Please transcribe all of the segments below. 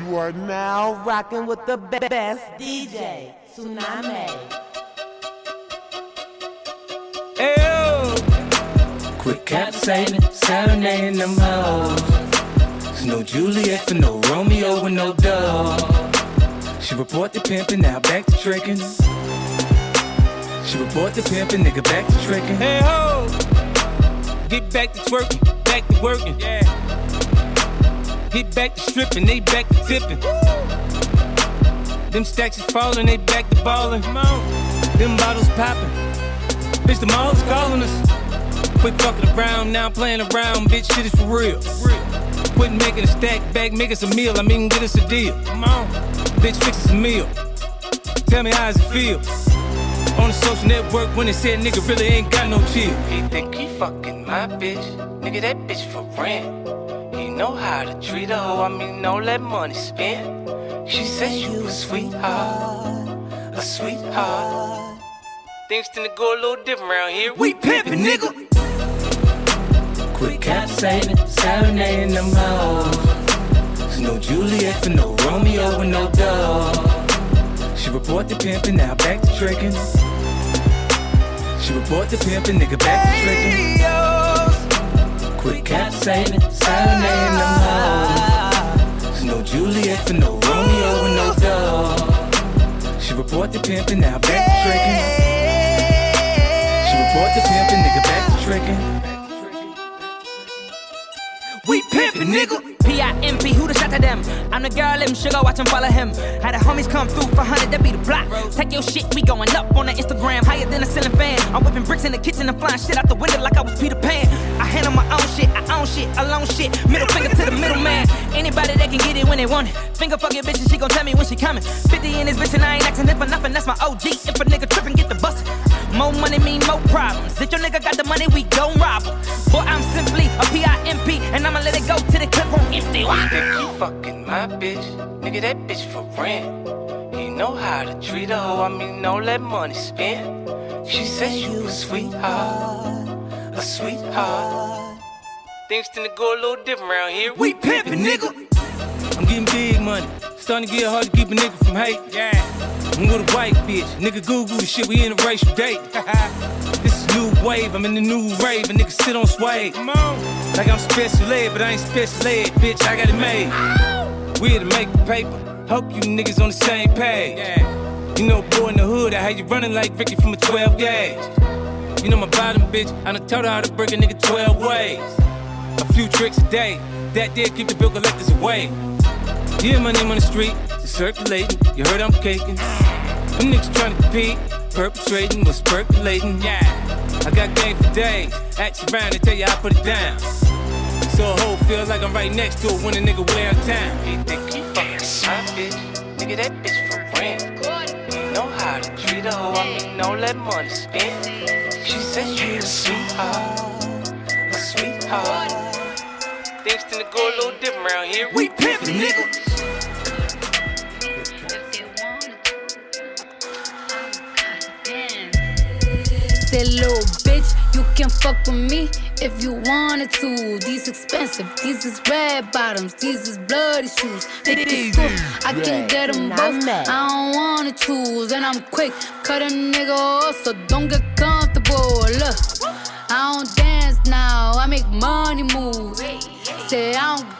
You are now rocking with the be- best DJ, Tsunami. Ew. Quit cap saving, serenading them hoes. It's no Juliet for no Romeo with no dove. She report the pimpin', now back to trickin'. She report the pimpin', nigga back to trickin'. Hey ho! Get back to twerking, back to working. Yeah. Get back to stripping, they back to tipping. Them stacks is falling, they back to ballin'. Come on. Them bottles poppin'. Bitch, the mall's calling us. Quit fucking around, now I'm playing around. Bitch, shit is for real. Quit making a stack back, make us a meal. I mean, get us a deal. Come on. Bitch, fix us a meal. Tell me how does it feel? On the social network when they said nigga really ain't got no chill. He think he fucking my bitch. Nigga, that bitch for rent. He know how to treat a hoe. I mean, no let money spent. She said you a sweetheart, a sweetheart. Things tend to go a little different around here. We pimpin', nigga. Quit cap saving, serenading them hoes. There's no Juliet for no Romeo with no dove. She report the pimpin', now back to trickin'. She report the pimpin', nigga back to trickin'. Quit cap saving, serenading them hoes. No Juliet for no Romeo with no dove. She report the pimpin', now back to trickin'. She report the pimpin', nigga back to trickin'. Pimpin', nigga. P-I-M-P, who the shot to them? I'm the girl, them sugar, watch 'em follow him. Had the homies come through for 100, that be the block. Take your shit, we going up on the Instagram, higher than a ceiling fan. I'm whipping bricks in the kitchen and flying shit out the window like I was Peter Pan. I handle my own shit, I own shit, alone shit. Middle finger to the middleman. Anybody that can get it when they want it. Finger fuck your bitch and she gon' tell me when she coming. 50 in this bitch and I ain't asking it for nothing, that's my OG. If a nigga trippin', get the bus. More money mean more problems. If your nigga got the money, we gon' rob him. Boy, I'm simply a P-I-M-P, and I'ma let it go to the clip on empty. Think he fucking my bitch. Nigga, that bitch for rent. He know how to treat a hoe. I mean, no let money spent. She said you a sweetheart, a sweetheart. Things tend to go a little different around here. We pimpin', nigga. I'm getting big money. Starting to get hard to keep a nigga from hate. Yeah. I'm with a white bitch. Nigga, Google the shit. We in a racial date. this is new wave. I'm in the new rave. A nigga sit on sway. Come on. Like I'm special ed, but I ain't special ed, bitch. I got it made. We here to make the paper. Hope you niggas on the same page. Yeah. You know, boy in the hood, I had you running like Ricky from a 12 gauge. You know my bottom bitch, I done taught her how to break a nigga 12 ways. A few tricks a day, that did keep the bill collectors away. Yeah, my name on the street, it's circulating. You heard I'm caking. Them niggas trying to compete, perpetrating what's percolating. Yeah, I got game for days. Ask around and tell you I put it down. So a hoe feel like I'm right next to it when a nigga way out of town. He think he fucking my bitch, nigga that bitch for rent. Know how to treat a hoe, I mean no let money spend. She said you a sweetheart, a sweetheart. Things tend to go a little different around here. We pimpin', nigga. Said little bitch, you can fuck with me if you wanted to. These expensive, these is red bottoms, these is bloody shoes. They I can get them both. I don't wanna choose, and I'm quick, cut a nigga off, so don't get comfortable. Look, I don't dance now, I make money move. Say I don't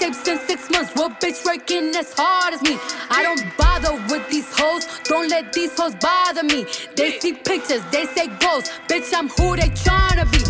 mixtapes in six months. What bitch working as hard as me? I don't bother with these hoes. Don't let these hoes bother me. They see pictures, they say goals. Bitch, I'm who they tryna be.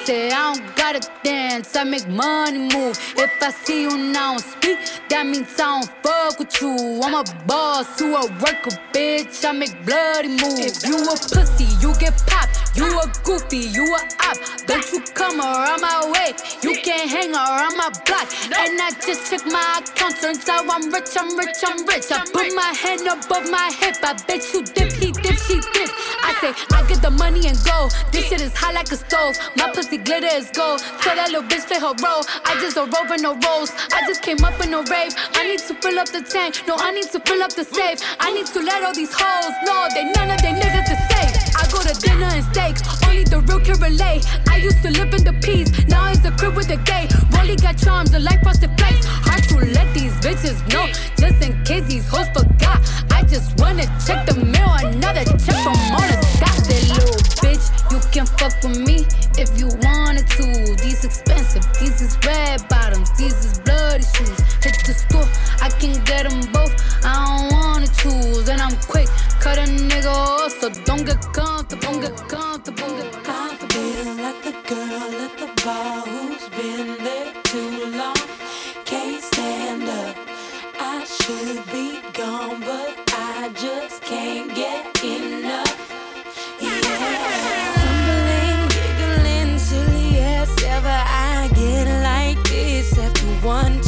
I don't gotta dance, I make money move. If I see you now speak, that means I don't fuck with you. I'm a boss, you a worker, bitch. I make bloody moves. If you a pussy, you get popped. You a goofy, you a op. Don't you come around my way. You can't hang around my block. And I just check my account, turns out I'm rich, I'm rich, I'm rich. I put my hand above my hip. I bet you dip, he dip, she dip. I say I get the money and go. This shit is hot like a stove. My pussy glitter is gold. Tell that little bitch play her role. I just a rope and no rolls. I just came up in a rave. I need to fill up the tank. No, I need to fill up the safe. I need to let all these hoes know they none of they niggas is safe. I go to dinner and steak. Only the real can relate. I used to live in the peace. Now it's a crib with a gay. Rolly got charms, the light frosted flakes. Hard to let these bitches know. Just in case these hoes forgot. I just wanna check the mail. Another check from all the Got that little bitch. You can fuck with me if you wanted to. These expensive, these is red bottoms, these is bloody shoes. Hit the store, I can get them both. I don't wanna choose, and I'm quick, cut a nigga off, so don't get comfortable, don't get comfortable, get comfortable. I feel like the girl at the bar who's been there too long, can't stand up. I should be gone, but I just can't get one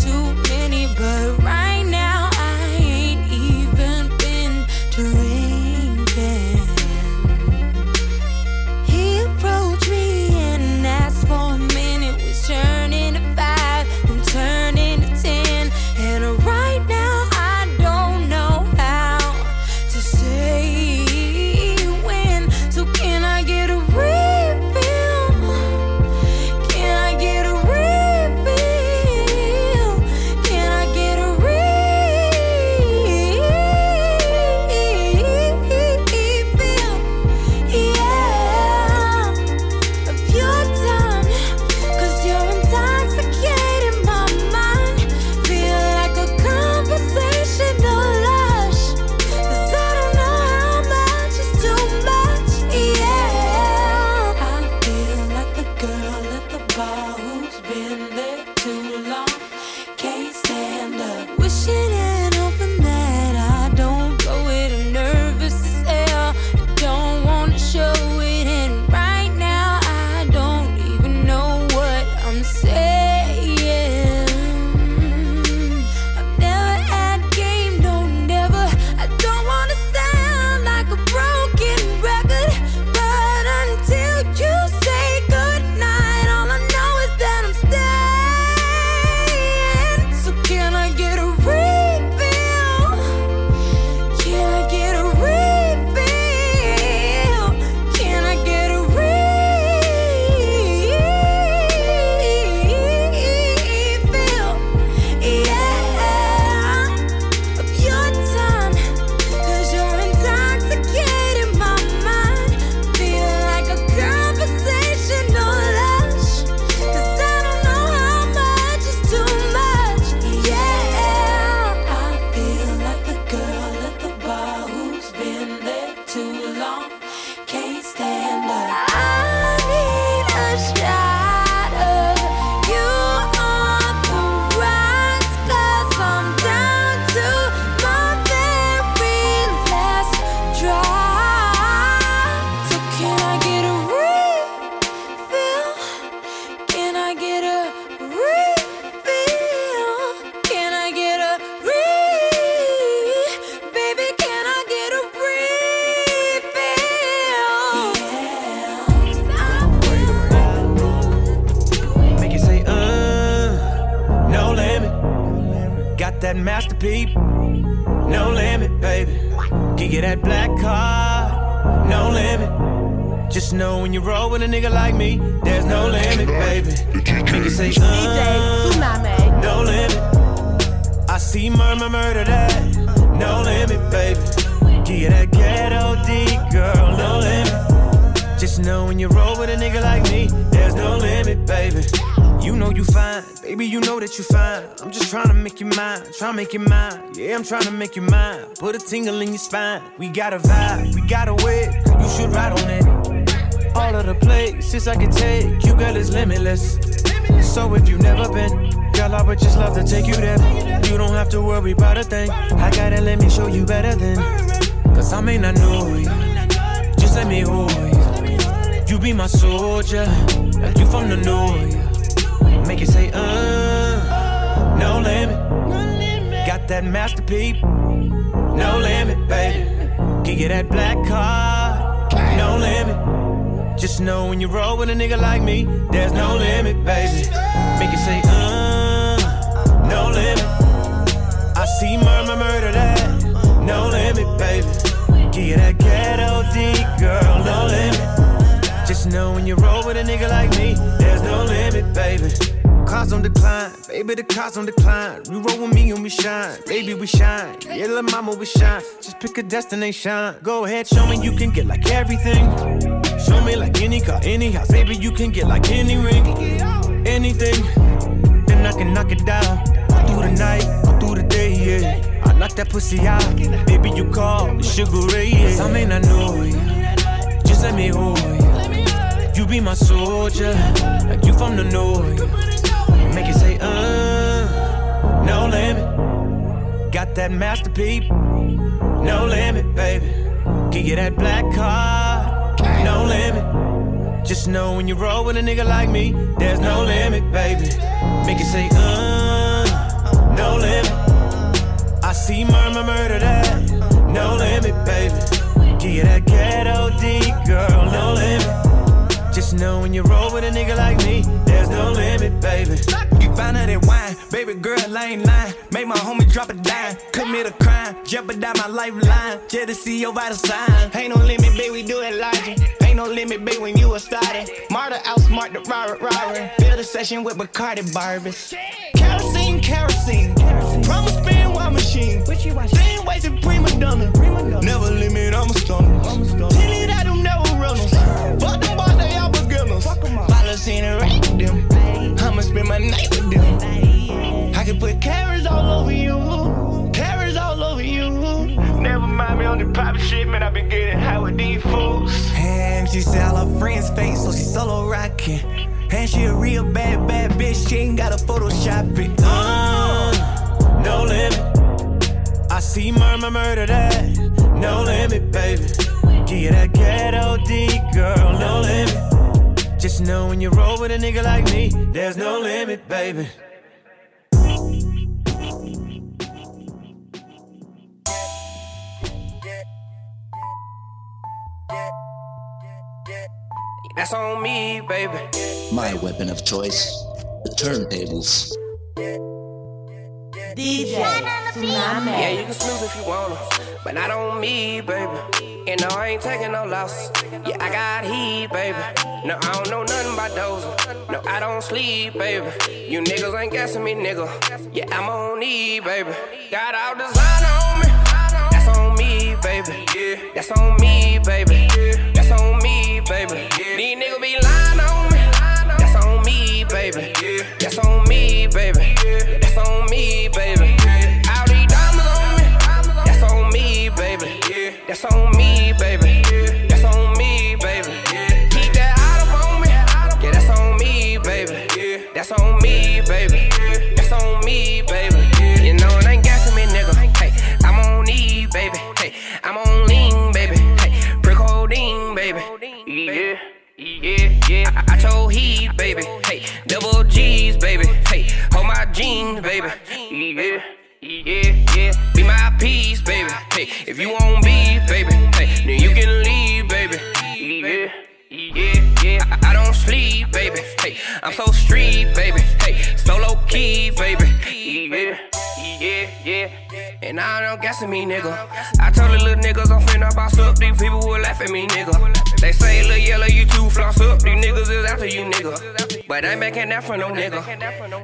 spine. We got a vibe, we got a way, you should ride on it. All of the places I can take you, girl, is limitless. So if you've never been, girl, I would just love to take you there. You don't have to worry about a thing. I gotta let me show you better than. Cause I may not know you, just let me hold you. You be my soldier, like you from the north. Make it say, uh, no limit. Got that masterpiece, no limit, baby. Give you that black card, no limit. Just know when you roll with a nigga like me, there's no limit, baby. Make it say, uh, no limit. I see murmur, murder that, no limit, baby. Give you that ghetto D, girl, no limit. Just know when you roll with a nigga like me, there's no limit, baby. Cars on decline, baby, the cars on decline. You roll with me and we shine, baby, we shine. Yeah, little mama, we shine. Just pick a destination. Go ahead, show me you can get like everything. Show me like any car, any house, baby, you can get like any ring, anything. Then I can knock it down. All through the night, all through the day, yeah. I knock that pussy out, baby, you call the sugar ray, yeah. 'Cause I may not know you, just let me hold you. You be my soldier, like you from the north. Make it say, uh, no limit. Got that masterpiece, no limit, baby. Give you that black card, no limit. Just know when you roll with a nigga like me, there's no limit, baby. Make it say, uh, no limit. I see murmur, murder that, no limit, baby. Give you that ghetto D, girl, no limit. Just know when you roll with a nigga like me, there's no limit, baby. You find her that wine, baby girl, I ain't lying. Make my homie drop a dime, commit a crime, jeopardize my lifeline. Just to see your vital sign. Ain't no limit, baby, we do it logic. Ain't no limit, baby, when you a started. Marta outsmart the robber, robber. Build a session with Bacardi Barbies. Kerosene, kerosene. Promise spin while machine. Same way to prima donna. Never limit, I'm a stunner. Tell it I do never runners. Fuck them boys, they all beginners. Policy and rank them. I'ma spend my night with them. I can put carrots all over you. Carrots all over you. Never mind me on the pop shit, man. I been getting high with these fools. And she said all her friends fake, so she solo rocking. And she a real bad, bad bitch. She ain't gotta Photoshop it. Uh, no limit. I see murmur, murder that, no limit, baby. Give you that ghetto D, girl, no limit. Just know when you roll with a nigga like me, there's no limit, baby. That's on me, baby. My weapon of choice, the turntables. DJ Yeah, you can snooze if you wanna, but not on me, baby. And no, I ain't taking no loss. Yeah, I got heat, baby. No, I don't know nothing about those. No, I don't sleep, baby. You niggas ain't guessing me, nigga. Yeah, I'm on E, baby. Got all design on me. That's on me, baby. Yeah, that's on me, baby. That's on me, baby. These niggas be lying on me. That's on me, baby. Yeah, that's on That's on me, baby. That's on me, baby. Keep that out up on me. Yeah, that's on me, baby. That's on me, gassing me, nigga. I told the little niggas I'm finna boss up. These people will laugh at me, nigga. They say, little yellow, you too floss up. These niggas is after you, nigga. But I ain't backing that for no nigga.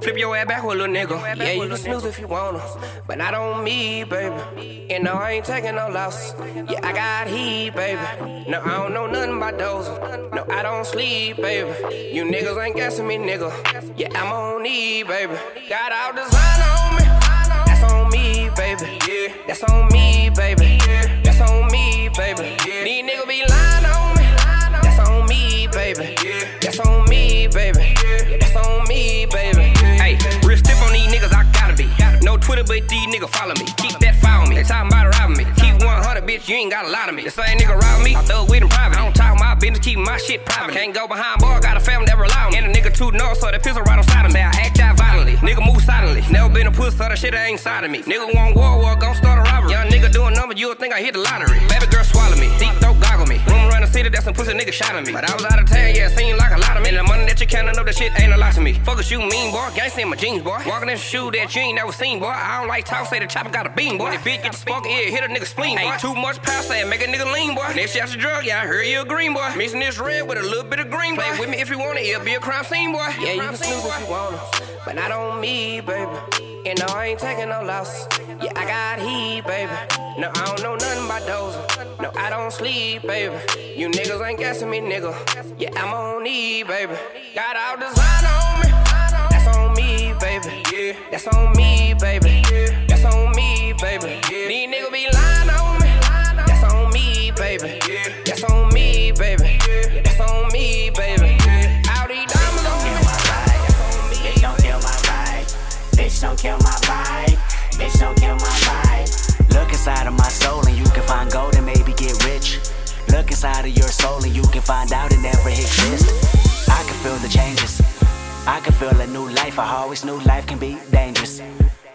Flip your ass back with little nigga. Yeah, you can snooze if you wanna. But not on me, baby. And no, I ain't taking no loss. Yeah, I got heat, baby. No, I don't know nothing about those. No, I don't sleep, baby. You niggas ain't guessing me, nigga. Yeah, I'm on E, baby. Got all design on baby. Yeah, that's on me, baby. Yeah, that's on me, baby. Yeah, these niggas be lying on me. That's on me, baby. Yeah, that's on me, baby. Yeah, that's on me, baby. Hey, real stiff on these niggas, I gotta be. No Twitter, but these niggas follow me. Keep that fire on me. They talking bitch, you ain't got a lot of me. The same nigga rob me, I thug with him private. I don't talk my business, keep my shit private. Can't go behind bar, got a family that rely on me. And a nigga too north, so the pistol right on side of me. I act out violently. Nigga move silently. Never been a pussy, so that shit ain't side of me. Nigga want war, war, gon' start a robbery. Young nigga doing numbers, you'll think I hit the lottery. Baby girl swallow me, deep throat me. Room around the city, that's some pussy nigga shot at me. But I was out of town, yeah, seemed like a lot of me. And the money that you counting up, that shit ain't a lot to me. Fuck a you mean, boy. Gangsta in my jeans, boy. Walking in a shoe that you ain't never seen, boy. I don't like talk, say the chopper got a beam, boy. The bitch get the spark, yeah, hit a nigga spleen, boy. Ain't too much power, say make a nigga lean, boy. Next shot's a drug, yeah, I heard you a green, boy. Mixing this red with a little bit of green, boy. Play with me if you want it, it'll be a crime scene, boy. Yeah, you can snooze if you wanna, but not on me, baby. And no, I ain't taking no loss. Yeah, I got heat, baby. No, I don't know nothing about those. No, I don't sleep, baby. You niggas ain't guessing me, nigga. Yeah, I'm on E, baby. Got all design on me. That's on me, baby. Yeah, that's on me, baby. That's on me, baby. These niggas be lying on me. That's on me, baby. Yeah, that's on me, baby. That's on me, baby. All these diamonds on me. Bitch, don't kill my vibe. Bitch, don't kill my vibe. Bitch, don't kill my vibe. Look inside of inside of your soul and you can find out it never exists. I can feel the changes. I can feel a new life. I always knew life can be dangerous.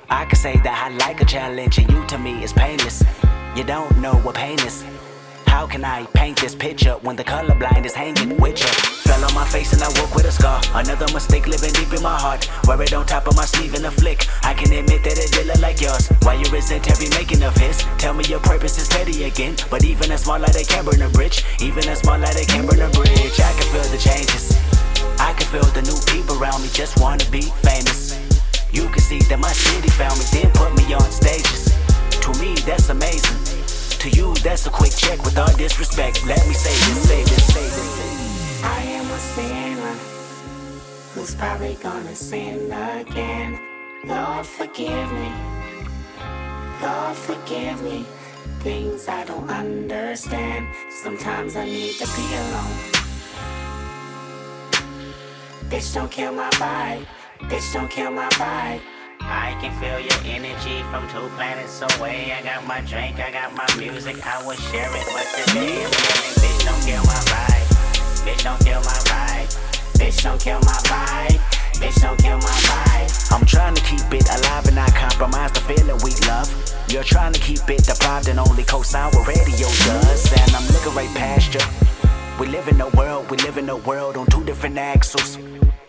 I can say that I like a challenge and you to me is painless. You don't know what pain is. How can I paint this picture when the colorblind is hanging with you? My face and I woke with a scar. Another mistake living deep in my heart. Wear it on top of my sleeve in a flick. I can admit that it did look like yours. Why you resent every making of his? Tell me your purpose is petty again. But even a small light, they can burn a bridge. Even a small light, they can burn a bridge. I can feel the changes. I can feel the new people around me just wanna be famous. You can see that my city found me, then put me on stages. To me, that's amazing. To you, that's a quick check with all disrespect. Let me say this, say this, say this. A sinner who's probably gonna sin again. Lord, forgive me. Lord, forgive me. Things I don't understand. Sometimes I need to be alone. Bitch, don't kill my vibe. Bitch, don't kill my vibe. I can feel your energy from two planets away. I got my drink, I got my music, I will share it. But today I'm bitch, don't kill my vibe. Bitch, don't kill my vibe. Bitch, don't kill my vibe. Bitch, don't kill my vibe. I'm trying to keep it alive and not compromise the feeling we love. You're trying to keep it deprived and only co-sign what radio does. And I'm looking right past you. We live in a world, we live in a world on two different axles.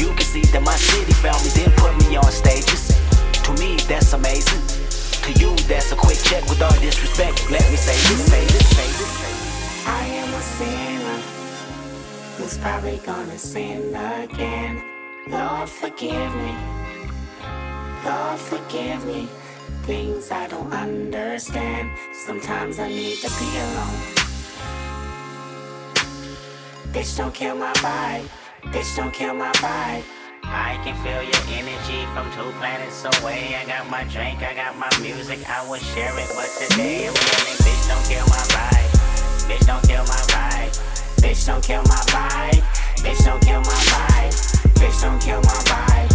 You can see that my city found me, then put me on stages. To me, that's amazing. To you, that's a quick check with all disrespect. Let me say this, say this, say this. I am a sinner who's probably gonna sin again. Lord, forgive me. Lord, forgive me. Things I don't understand. Sometimes I need to be alone. Bitch, don't kill my vibe. Bitch, don't kill my vibe. I can feel your energy from two planets away. I got my drink, I got my music, I will share it. But today I'm bitch, don't kill my vibe. Bitch, don't kill my vibe. Bitch, don't kill my vibe. Bitch, don't kill my vibe. Bitch, don't kill my vibe.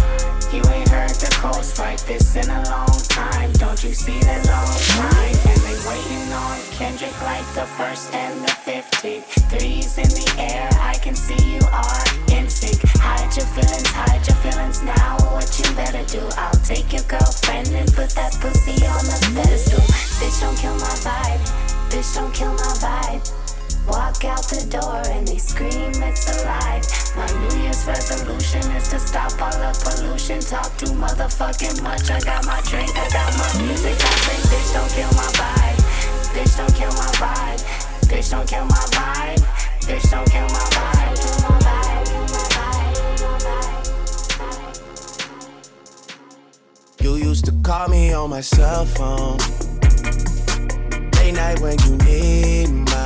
You ain't heard the coast like this in a long time. Don't you see the long time? And they waiting on Kendrick like the first and the fifteenth. Threes in the air, I can see you are in sync. Hide your feelings, hide your feelings now. What you better do? I'll take your girlfriend and put that pussy on the pedestal. Bitch, don't kill my vibe. Bitch, don't kill my vibe. Walk out the door and they scream it's alive. My New Year's resolution is to stop all the pollution. Talk too motherfucking much. I got my drink, I got my music. I say, bitch, don't kill my vibe. Bitch, don't kill my vibe. Bitch, don't kill my vibe. Bitch, don't kill my vibe. Kill my. Kill my vibe. You used to call me on my cell phone. Late night when you need my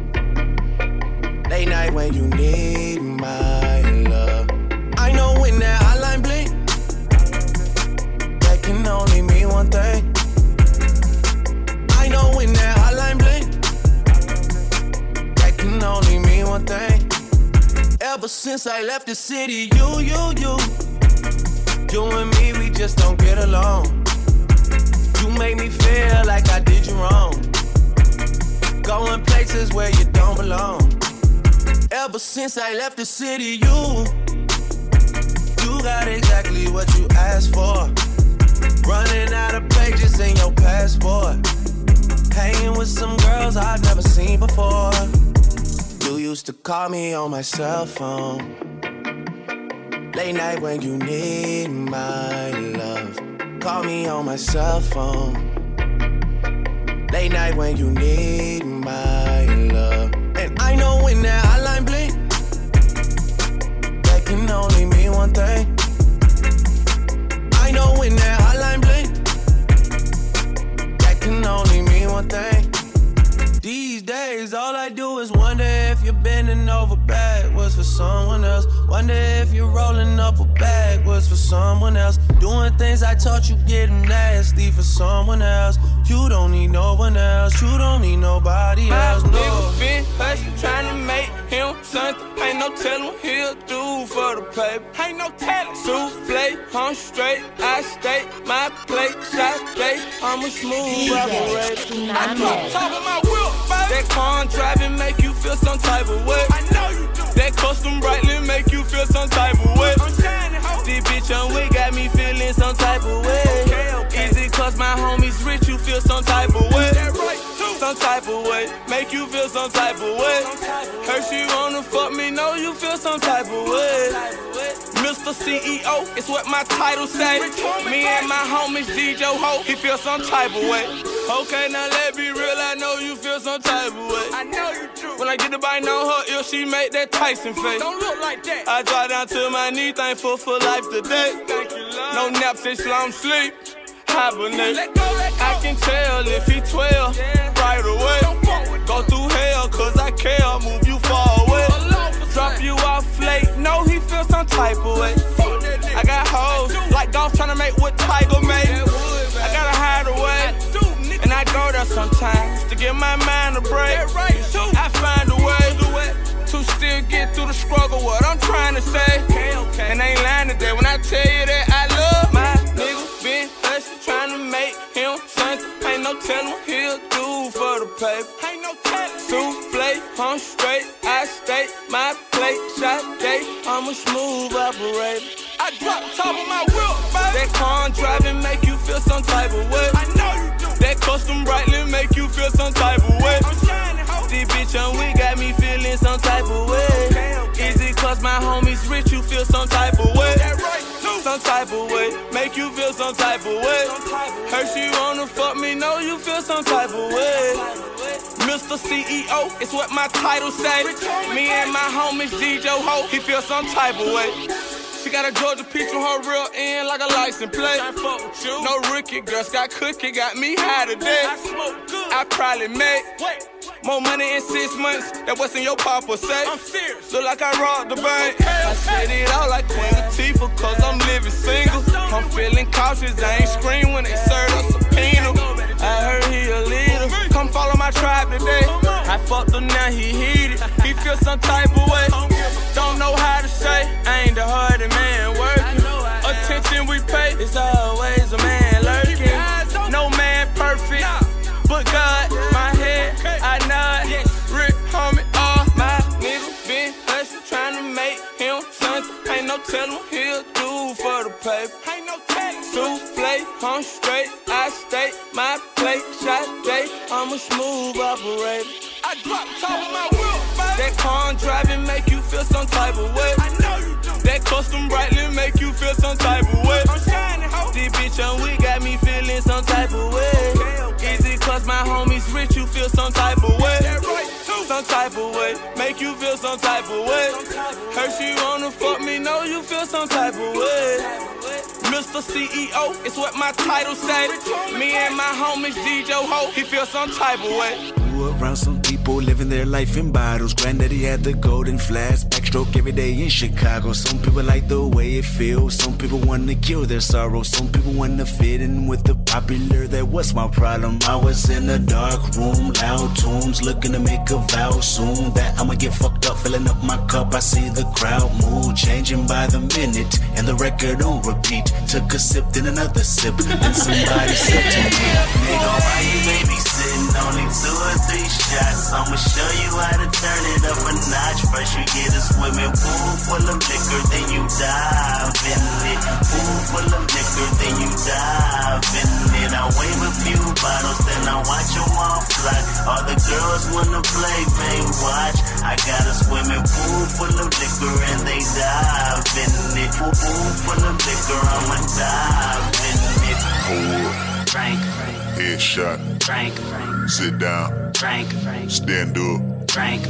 Late night when you need my love. I know when that hotline blink, that can only mean one thing. I know when that hotline blink, that can only mean one thing. Ever since I left the city, you, you, you, you and me, we just don't get along. You make me feel like I did you wrong. Going places where you don't belong. Ever since I left the city, you you got exactly what you asked for. Running out of pages in your passport. Hanging with some girls I've never seen before. You used to call me on my cell phone. Late night when you need my love. Call me on my cell phone. Late night when you need my love. And I know when that one thing. I know when that hotline blink, that can only mean one thing. These days, all I do is wonder if you're bending over backwards for someone else. Wonder if you're rolling up a backwards for someone else. Doing things I taught you getting nasty for someone else. You don't need no one else. You don't need nobody My else. No. nigga been hustling, trying to make him something. Ain't no telling what he'll do for the paper. Ain't no telling. Souffle, I'm straight, I stay, my plate, shot day. I'm a smooth operator. I drop top of my wheel, baby. That car driving make you feel some type of way. I know you do. That custom brightly make you feel some type of way. I'm shining, ho. This bitch on we got me feeling some type of way. Okay, okay. Easy cause my homies rich, you feel some type of way. Some type of way. Make you feel some type of way. Her she wanna fuck me, know you feel some type of way. Mr. CEO, it's what my title say. Me and my homies DJ Ho, he feel some type of way. Okay, now let me real, I know you feel some type of way. I know you. When I get the bite on her ear, she make that Tyson face. Don't look like that. I drop down to my knee, thankful for life today. Thank you, love. No nap since long sleep. Hibernate. I can tell if he 12 right away. Go through hell, cause I care. Move you far away. Drop you off late. No, he feel some type of way. I got hoes like golf tryna make what Tiger made. And I go there sometimes to give my mind a break. I find a way to still get through the struggle. What I'm trying to say. And I ain't lying today when I tell you that I love my nigga. Been hustling, trying to make him something. Ain't no telling what he'll do for the paper. Ain't no telling. Souffle, I'm straight, I stay, my plate, shot day. I'm a smooth operator. I drop top of my wheel, baby. That car driving make you feel some type of way. I know you do. That custom brightly make you feel some type of way. I'm shining, ho. This bitch on we got me feeling some type of way. Is it cause my homies rich, you feel some type of way? Some type of way, make you feel some type of way. Heard you wanna fuck me, know you feel some type of way. Mr. CEO, it's what my title say. Me and my homies DJ Ho, he feel some type of way. She got a Georgia peach on her real end like a license plate. No rookie, girl, got cookie, got me high today. I smoke good. I probably made more money in six months than what's in your papa say. Look like I robbed the bank. I said it all like Queen Latifah, cause I'm living single. I'm feeling cautious, I ain't scream when they serve a subpoena. I heard he a leader. Come follow my tribe today. I fucked him, now he heated. He feel some type of way. Don't know how to say, I ain't the hardest man working. Attention we pay, it's always a man lurking. No man perfect, but God, my head, I nod. Rick, homie, all my niggas been hustling, trying to make him something. Ain't no telling he'll do for the paper. Ain't no telling. Souffle, I'm straight, I stay my plate, shot day. I'm a smooth operator. I drop top of my wheel, That car driving make you feel some type of way. I know you do. That custom brightly make you feel some type of way. I'm shining, ho. This bitch on we got me feeling some type of way. Is it cause my homies rich, you feel some type of way? Some type of way, make you feel some type of way. Heard she wanna fuck me, know you feel some type of way. Mr. CEO, it's what my title say. Me and my homies DJ Ho, he feel some type of way. Around some people living their life in bottles. Granddaddy had the golden flask, backstroke every day in Chicago. Some people like the way it feels. Some people want to kill their sorrow. Some people want to fit in with the popular. That was my problem. I was in a dark room, loud tunes, looking to make a vow soon that I'ma get fucked up, filling up my cup. I see the crowd mood changing by the minute, and the record on repeat. Took a sip, then another sip, Then somebody said to me, Nigga, why you babysitting? Only two or three shots. I'ma show you how to turn it up a notch. First you get a swimming pool full of liquor, then you dive in it. Pool full of liquor, then you dive in it. I wave a few bottles, then I watch them all fly. All the girls wanna play, babe, watch. I got a swimming pool full of liquor, and they dive in it. Pool, pool full of liquor, I'ma dive it. Hold up. Drink, Headshot. drink, Sit down. drink, Stand up. drink,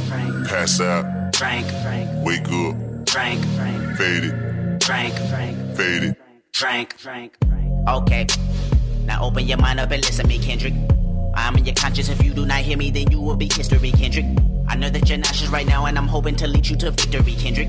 Pass out. drink, Wake up. Fade it. Fade it. drink, drink. Okay, now open your mind up and listen to me, Kendrick. I'm in your conscience. If you do not hear me, then you will be history, Kendrick. I know that you're nauseous right now, and I'm hoping to lead you to victory, Kendrick.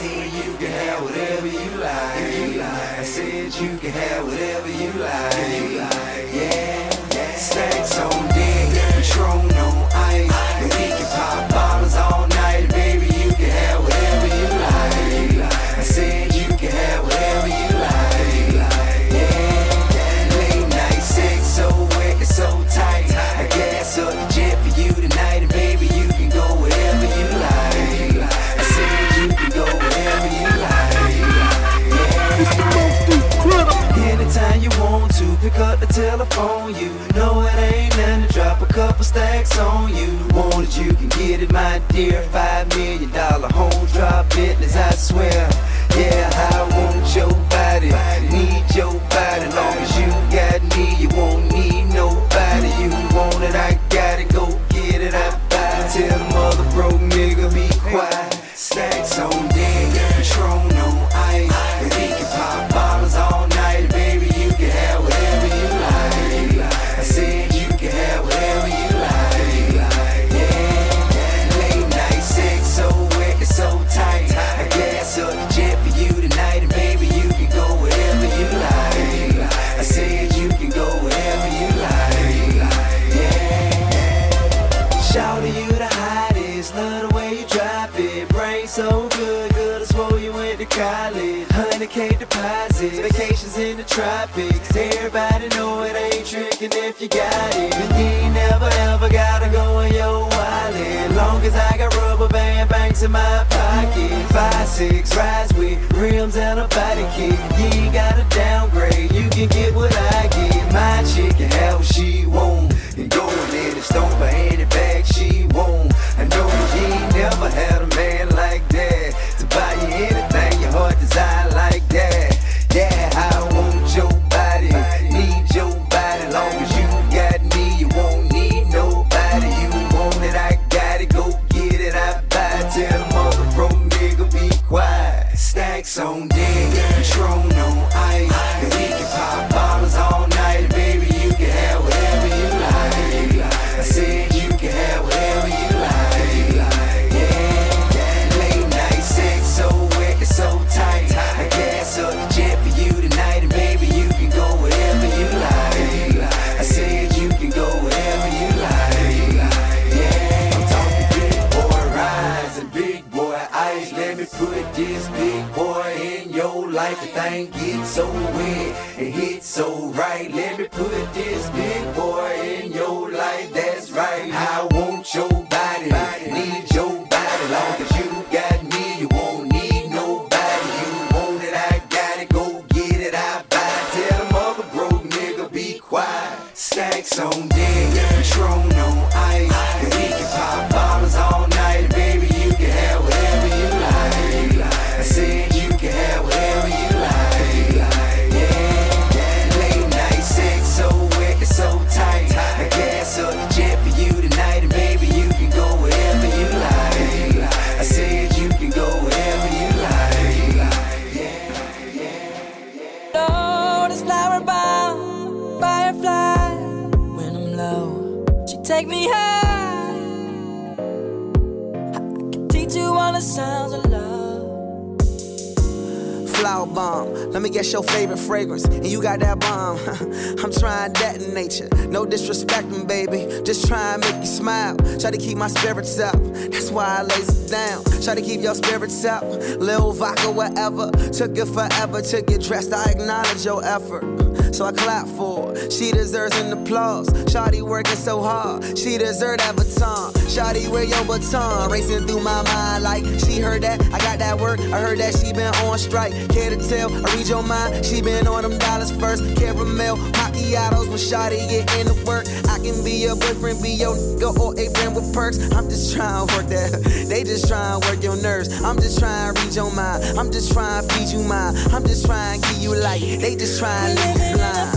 then you. Can have whatever you like. You like. I said you can have whatever you like. Yeah, stacks on deck, Patron on ice. Stacks on deck, Patron on ice. And we can pop let me guess your favorite fragrance. And you got that bomb. I'm trying that in nature. No disrespecting, baby. Just try and make you smile. Try to keep my spirits up. That's why I lays down. Try to keep your spirits up. Lil vodka, whatever. Took it forever to get dressed. I acknowledge your effort. So I clap for her. She deserves an applause. Shawty working so hard. She deserve that baton. Shawty, wear your baton? Racing through my mind like she heard that. I got that work. I heard that she been on strike. Care to tell? I read your mind. She been on them dollars first. Caramel macchiatos when Shawty get the work. I can be your boyfriend, be your nigga or a friend with perks. I'm just trying to work that. They just trying to work your nerves. I'm just trying to read your mind. I'm just trying to feed you mine. I'm just trying to give you light. They just trying to live blind.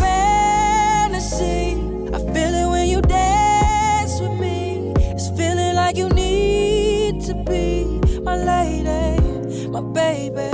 fantasy. I feel it when you dance with me. It's feeling like you need to be my lady, my baby.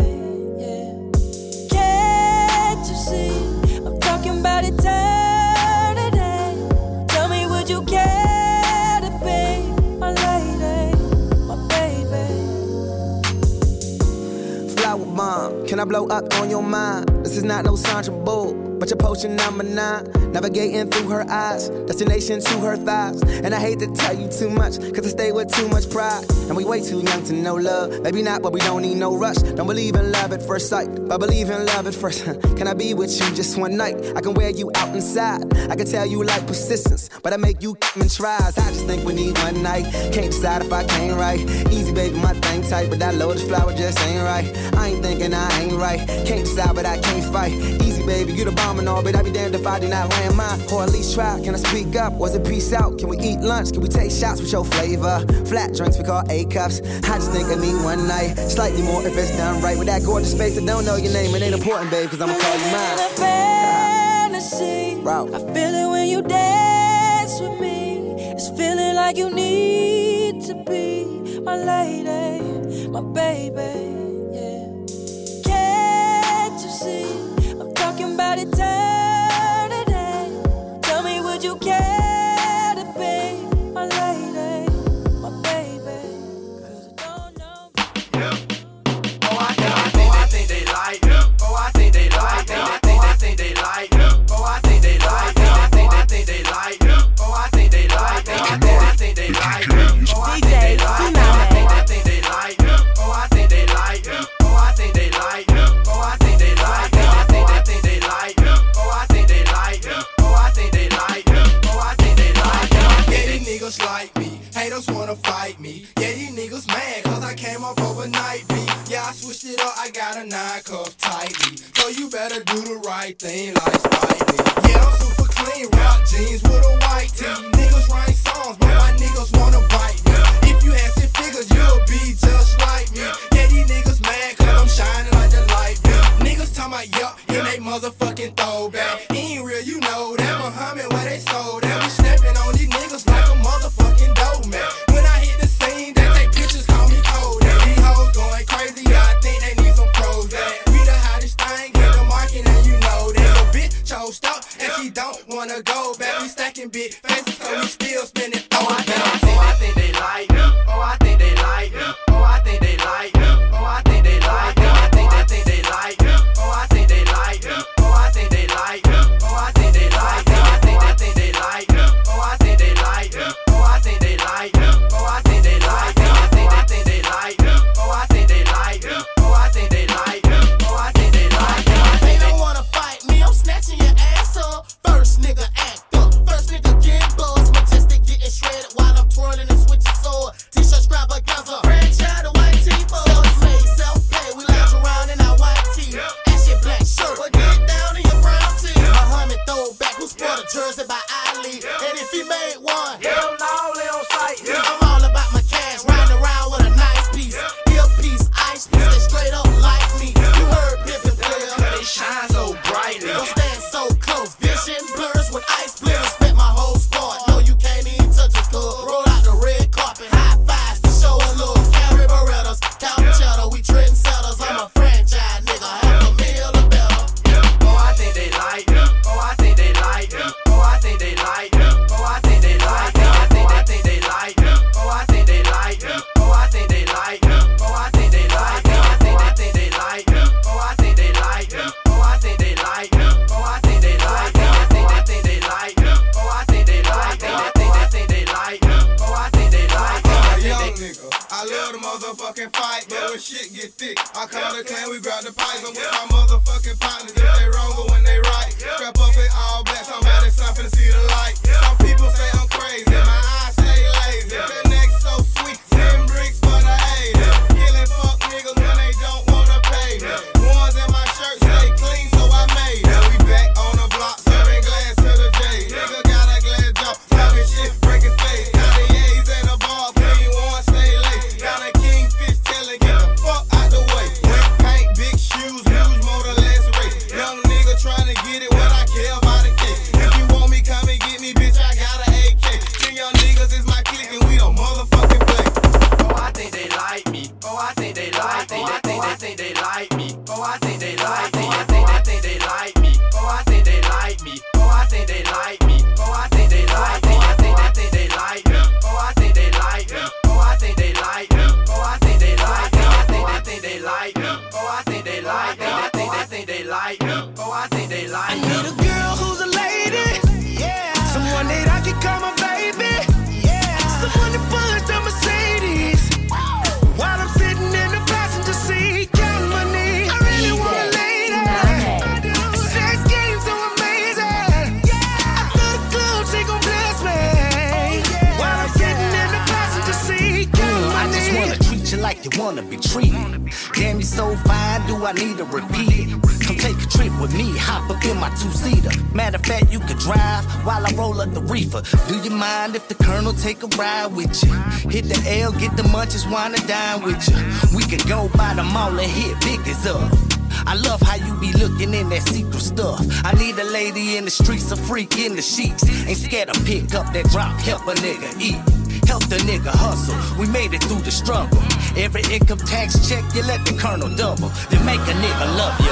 I blow up on your mind? This is not no Sandra Bull, but your potion number nine. Navigating through her eyes, destination to her thighs. And I hate to tell you too much, cause I stay with too much pride. And we way too young to know love. Maybe not, but we don't need no rush. Don't believe in love at first sight, but believe in love at first. can I be with you just one night? I can wear you out inside. I can tell you like persistence, but I make you come and tries. I just think we need one night. Can't decide if I can't right. Easy, baby, my thing tight, but that lotus flower just ain't right. I ain't thinking I ain't right. Can't decide, but I can't fight. Easy, baby, you the bomb all, but I be damned if I do not land mine. Or at least try. Can I speak up? Was it peace out? Can we eat lunch? Can we take shots with your flavor? Flat drinks we call A cups. I just think I need one night. Slightly more if it's done right. With that gorgeous face, I don't know your name. It ain't important, babe, cause I'ma call you mine. A fantasy. I feel it when you dance with me. It's feeling like you need to be my lady, my baby. They like. shit get thick. I call the clan, we grab the pipe, and with my help a nigga eat. Help the nigga hustle, we made it through the struggle. Every income tax check, you let the colonel double. Then make a nigga love you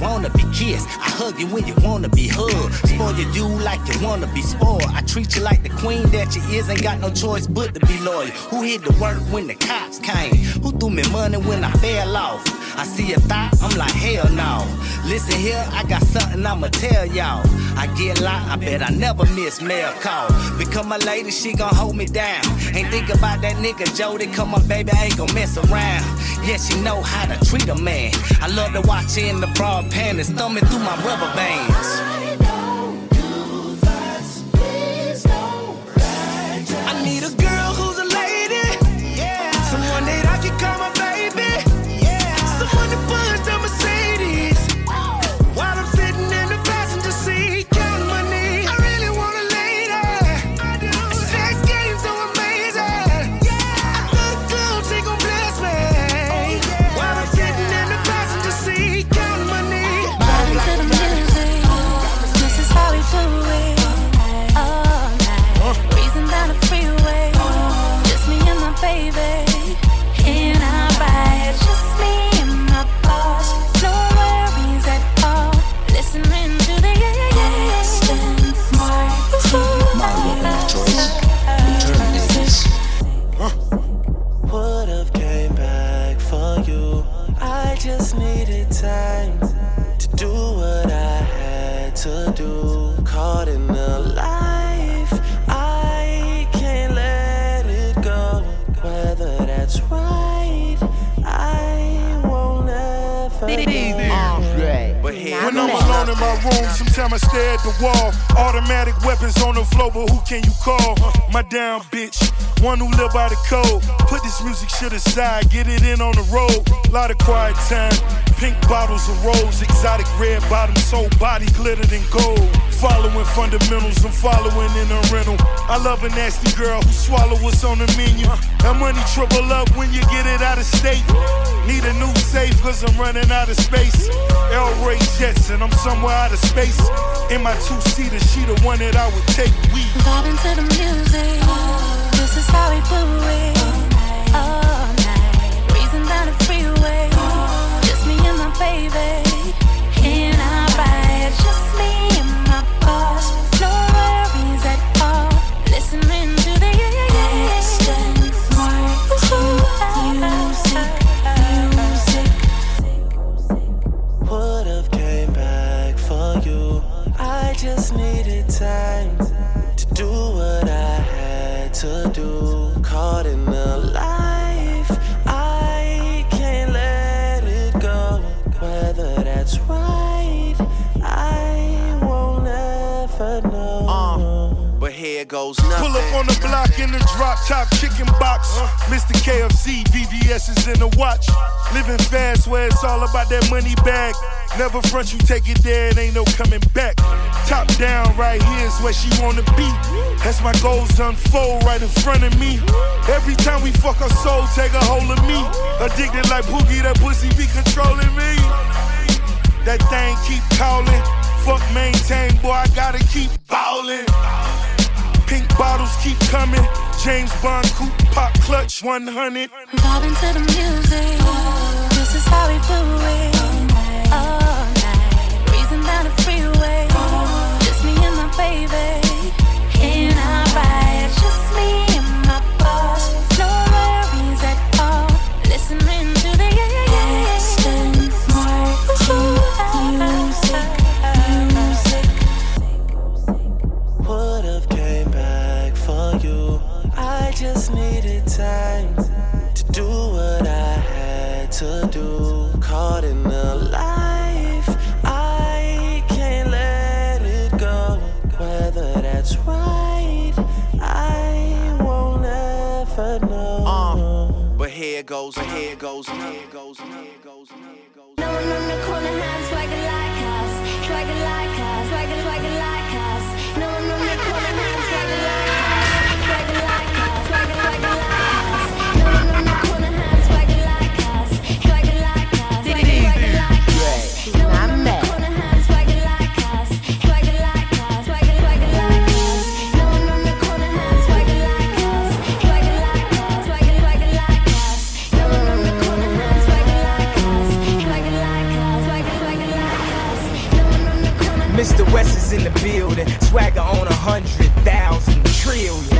wanna be kissed. I hug you when you wanna be hugged. Spoil you, you like you wanna be spoiled. I treat you like the queen that you is. Ain't got no choice but to be loyal. Who hit the work when the cops came? Who threw me money when I fell off? I see a thought, I'm like, hell no. Listen here, I got something I'ma tell y'all. I get locked, I bet I never miss mail call. Become my lady, she gon' hold me down. Ain't think about that nigga Jody, come on, baby, I ain't gon' mess around. Yeah, she know how to treat a man. I love to watch her in the broad panties, thumbing through my rubber bands. Sometimes I stare at the wall. Automatic weapons on the floor, but who can you call? My down bitch, one who live by the code. Put this music shit aside, get it in on the road. Lot of quiet time, pink bottles of rose, exotic red bottoms, whole body glittered in gold. Following fundamentals, I'm following in a rental. I love a nasty girl who swallow what's on the menu. That money triple up when you get it out of state. Need a new safe, cause I'm running out of space. L Ray Jets, and I'm somewhere out of space. In my two seater, she the one that I would take. We Vibing to the music. This is how we do it. All night. Breezing down the freeway. Just me and my baby. In our ride. Just me and my boss. No worries at all. Listening Caught in the life, I can't let it go. Whether that's right, I won't ever know. But here goes nothing. Pull up on the block in the drop top chicken box. Mr. KFC, VVS is in the watch. Living fast where it's all about that money bag. Never front you take it there, it ain't no coming back. Top down right here is where she wanna be. That's my goals unfold right in front of me. Every time we fuck her soul, take a hold of me. Addicted like Boogie, that pussy be controlling me. That thing keep calling. Fuck maintain, boy, I gotta keep ballin'. Pink bottles keep coming. James Bond coupe pop clutch 100. Vibing to the music. This is how we do it. Goes, here goes, here goes, here goes, here goes. No one on the corner has swagger like us, swagger like us, swagger, swagger like us. No one on the corner has In the building. Swagger on a hundred thousand trillion.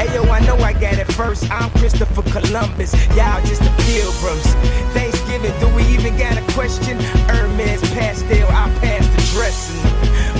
Hey yo, I know I got it first. I'm Christopher Columbus. Y'all just the pilgrims. Thanksgiving, do we even got a question? Hermes pastel, I pass the dressing.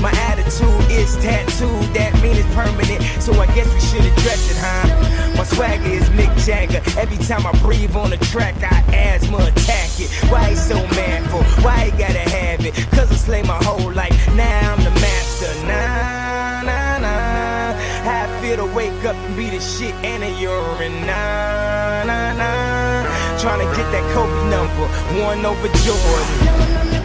My attitude is tattooed, that mean it's permanent. So I guess we should address it, huh? My swagger is Mick Jagger. Every time I breathe on the track, I asthma attack it. Why he so mad for? Why he gotta have it? Cause I slay my whole life. Now I'm the master. Nah, nah, nah. How I feel to wake up and be the shit and a urine. Nah, nah, nah. Tryna get that Kobe number, one over Jordan.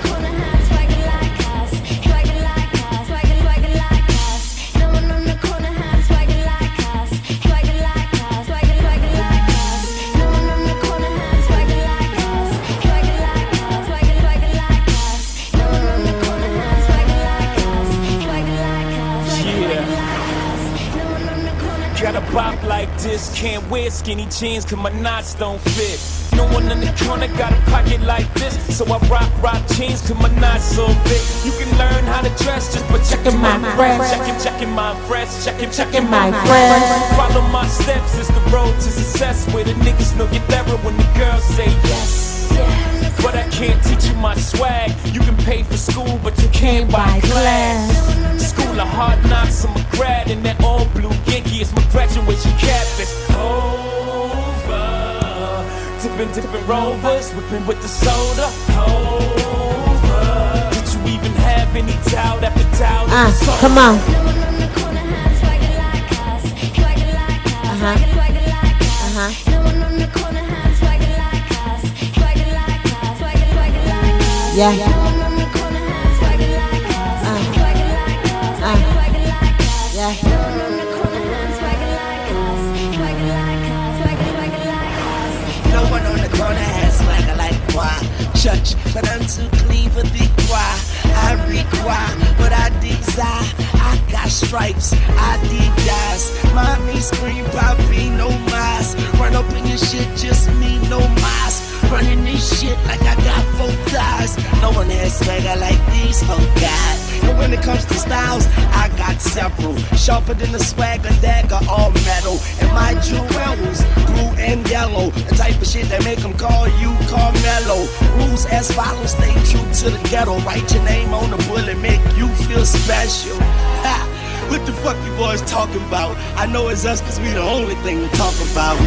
This, can't wear skinny jeans cause my knots don't fit. No one in the corner got a pocket like this, so I rock rock jeans cause my knots so big. You can learn how to dress just by checking my fresh, checking checking my fresh, checking checking my fresh. Follow my steps, it's the road to success where the niggas know get better when the girls say yes. But I can't teach you my swag. You can pay for school, but you can't buy class. School of hard knocks, I'm a grad in that all blue Yankee. It's my graduation cap. It's over. Tipping, tipping rovers, whipping with the soda. Over. Did you even have any doubt after doubt? Ah, come on. Uh-huh. Uh-huh. Yeah. Uh. Church, but I'm too clean for the choir. I require what I desire. I got stripes, I did guys. Mommy scream, Poppy, no mas. Run up in your shit, just me, no mas. Running this shit like I got four thighs. No one has swagger like these four guys. And when it comes to styles, I got several. Sharper than the swagger dagger, all metal. And my jewels, blue and yellow. The type of shit that make them call you Carmelo. Rules as follows, stay true to the ghetto. Write your name on the bullet, make you feel special. Ha! What the fuck you boys talking about? I know it's us cause we the only thing to talk about.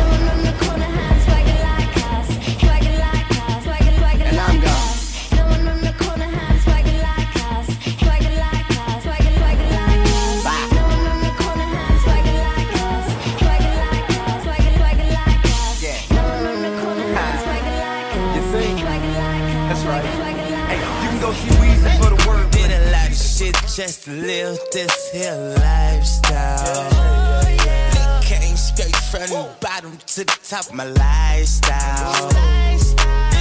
Just live this here lifestyle. Nigga Came straight from the bottom to the top of my lifestyle. Nigga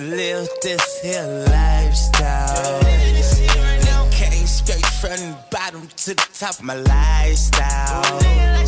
live this here lifestyle. Came straight from the bottom to the top of my lifestyle.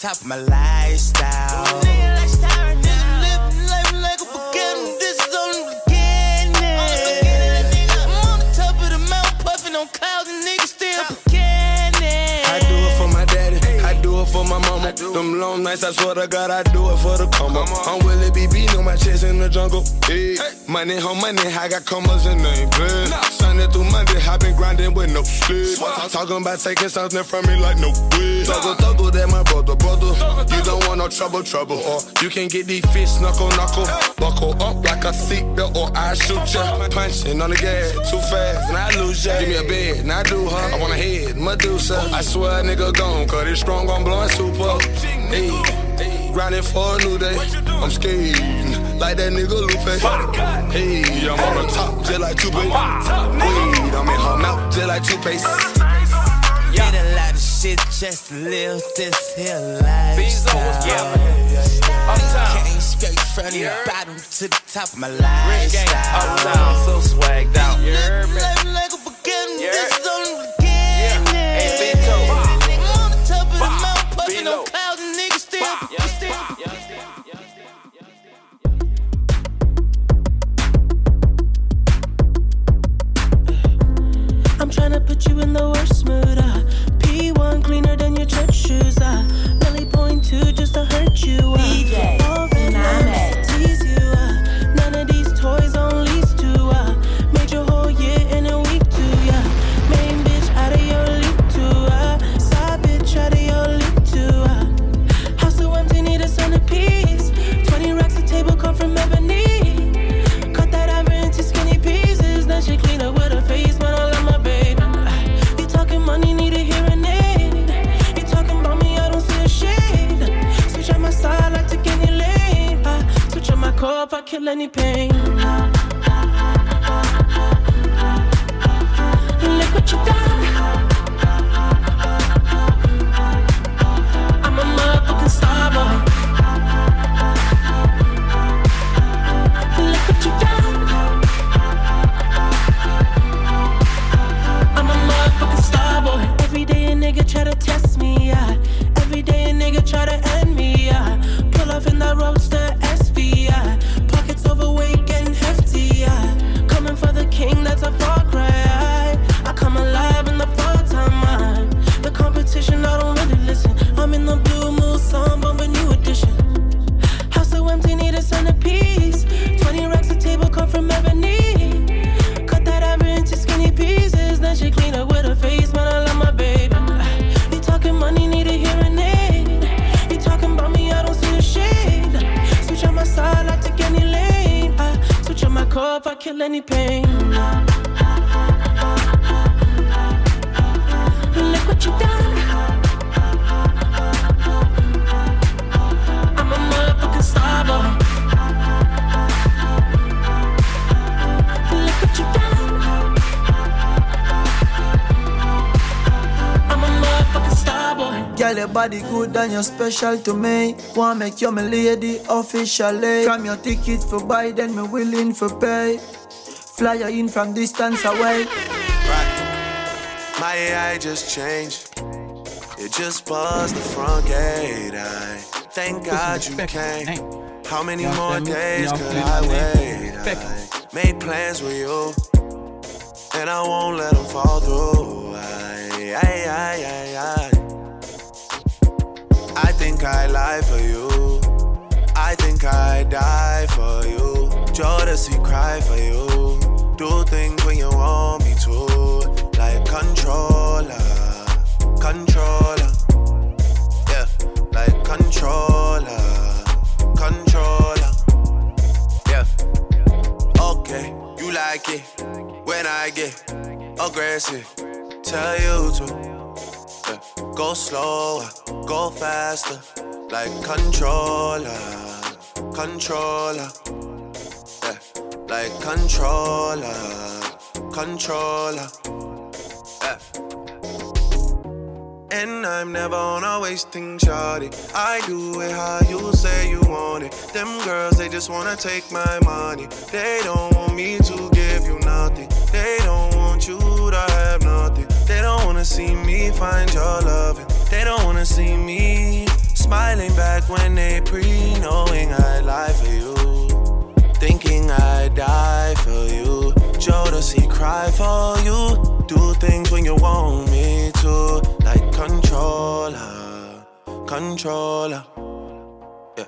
Top of my lifestyle. Nights, I swear to God, I do it for the combo. I'm Willie BB, know my chest in the jungle. Hey. Money, home money, I got commas and name good. Sunday through Monday, I been grinding with no sleep. Talking about taking something from me like no weed. Thuggle, thuggle, that my brother, brother. You don't want no trouble, trouble. Or you can get these fish knuckle, knuckle. Buckle up like a seatbelt or I shoot ya. Punching on the gas too fast and I lose ya. Give me a bed and I do her. I want a head, Medusa. I swear a nigga gone, cause it's strong, I'm blowing super. Hey, grinding for a new day. I'm scared, like that nigga Lupe. Hey, I'm on the top, just like two Weed, I'm in her mouth, just like toothpaste. Did a lot of shit just to live this here lifestyle. Came straight from the bottom to the top of my lifestyle. Body good and you're special to me. Wanna make you my lady officially. From your ticket for buy, then me willing for pay. Fly you in from distance away. My AI just changed. It just buzzed the front gate. I thank God you came. How many more days could I wait? I made plans with you, and I won't let them fall through. I, I, I, I, I. think I lie for you. I think I die for you. Jodeci cry for you. Do things when you want me to, like controller, controller. Yeah, like controller, controller. Yeah. Okay, you like it when I get aggressive. Tell you to. Go slower, go faster, like controller, controller. Yeah, like controller, controller. And I'm never on a wasting shawty. I do it how you say you want it. Them girls, they just wanna take my money. They don't want me to give you nothing. They don't want you to have nothing. They don't wanna see me find your loving. They don't wanna see me smiling back when they pre knowing I lie for you. Thinking I die for you. Jodeci cry for you. Do things when you want me to. Like controller, controller. Yeah,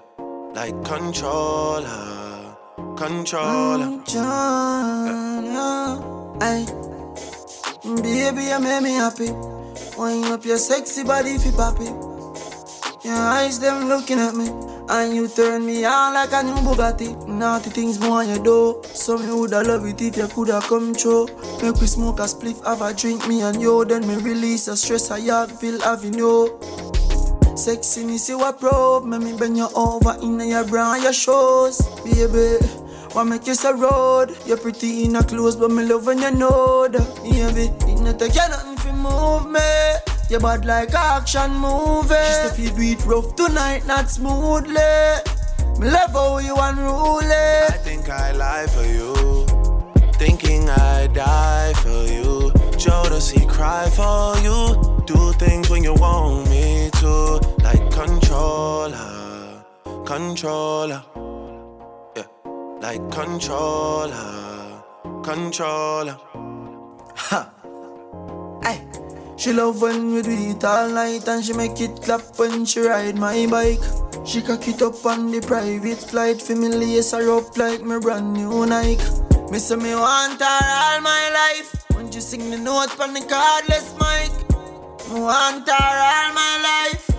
like controller, controller. Controller. Ay. Baby, you make me happy. Wind up your sexy body fi poppy. Your eyes them looking at me. And you turn me on like a new Bugatti. Naughty things more you do. So me woulda love it if you coulda come true. Make we smoke a spliff, have a drink, me and you. Then me release the stress I have, feel you. Sexiness you a probe, make me bend you over in your bra your shoes, baby. Why make you so road? You're pretty in a clothes, but me love when you know that, baby. It not take you nothing fi move me. You bad like action movie. Just if you do it rough tonight, not smoothly. Me love how you unruly. I think I lie for you. Thinking I die for you. Jodeci cry for you. Do things when you want me to. Like controller, controller. Like controller, controller. Ha! Hey! She love when we do it all night and she make it clap when she ride my bike. She cock it up on the private flight for me lace her up like my brand new Nike. Me say me want her all my life. When you sing the note on the cardless mic, me want her all my life.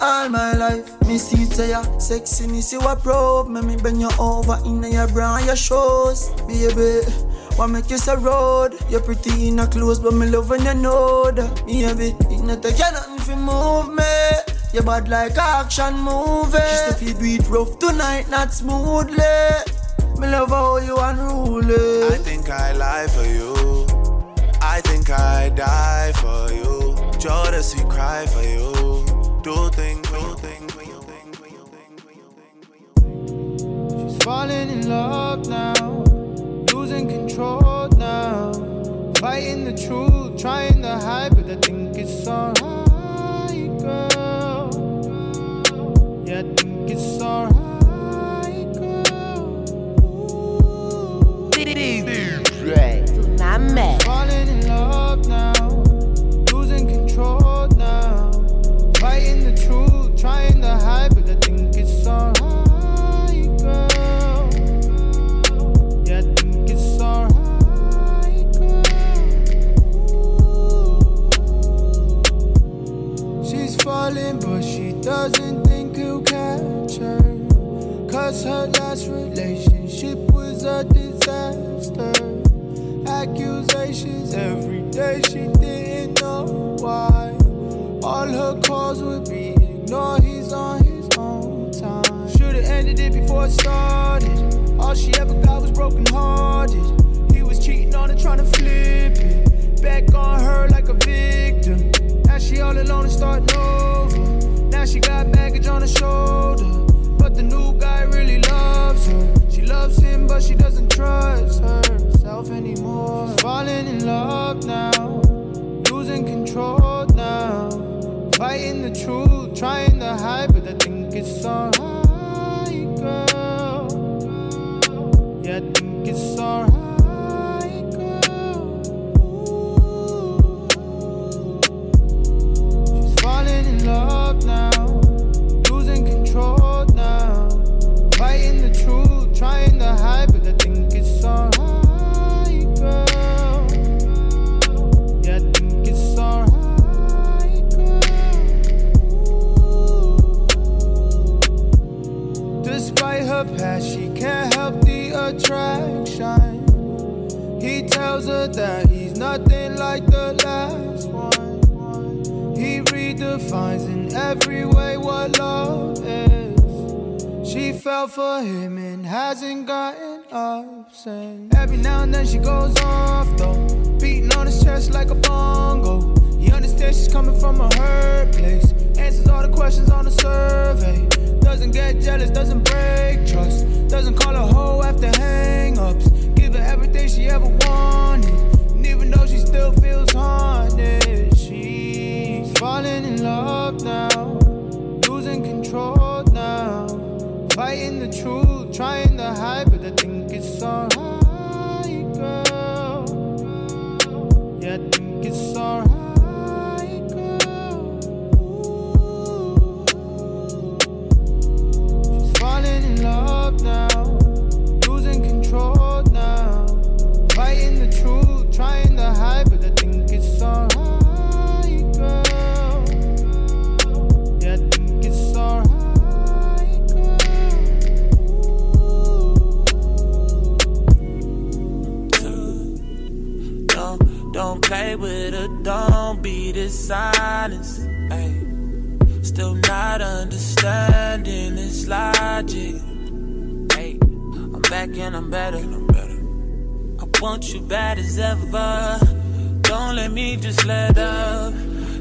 All my life, me see it say ya Sexiness you a probe Me me bend you over in your bra and your shoes Baby, what make you so road? You're pretty in a clothes But me love when you know that Baby, it not take you nothing fi move me You bad like action movie Just if you do it rough tonight, not smoothly Me love how you unruly I think I lie for you. I think I die for you. Jodeci cry for you. Do things, do things. She's falling in love now, losing control now. Fighting the truth, trying to hide, but I think it's alright, girl. Yeah, I think it's alright, girl. Tsunami. Falling in Cause her last relationship was a disaster. Accusations every day, she didn't know why. All her calls would be ignored, he's on his own time. Should've ended it before it started. All she ever got was broken hearted. He was cheating on her, trying to flip it. Back on her like a victim. Now she all alone and starting over. Now she got baggage on her shoulder. The new guy really loves her. She loves him, but she doesn't trust herself anymore. She's falling in love now, losing control now. Fighting the truth, trying to hide, but I think it's alright, girl. Yeah, I think it's alright, girl. She's falling in love now, trying to hide, but I think it's alright, girl. Yeah, I think it's alright, girl. Despite her past, she can't help the attraction. He tells her that he's nothing like the last one. He reads defines in every way what love fell for him and hasn't gotten up since. Every now and then she goes off though, beating on his chest like a bongo. He understands she's coming from a hurt place. Dishonest. Ay. Still not understanding this logic. Ay. I'm back and I'm better. I'm better. I want you bad as ever. Don't let me just let up.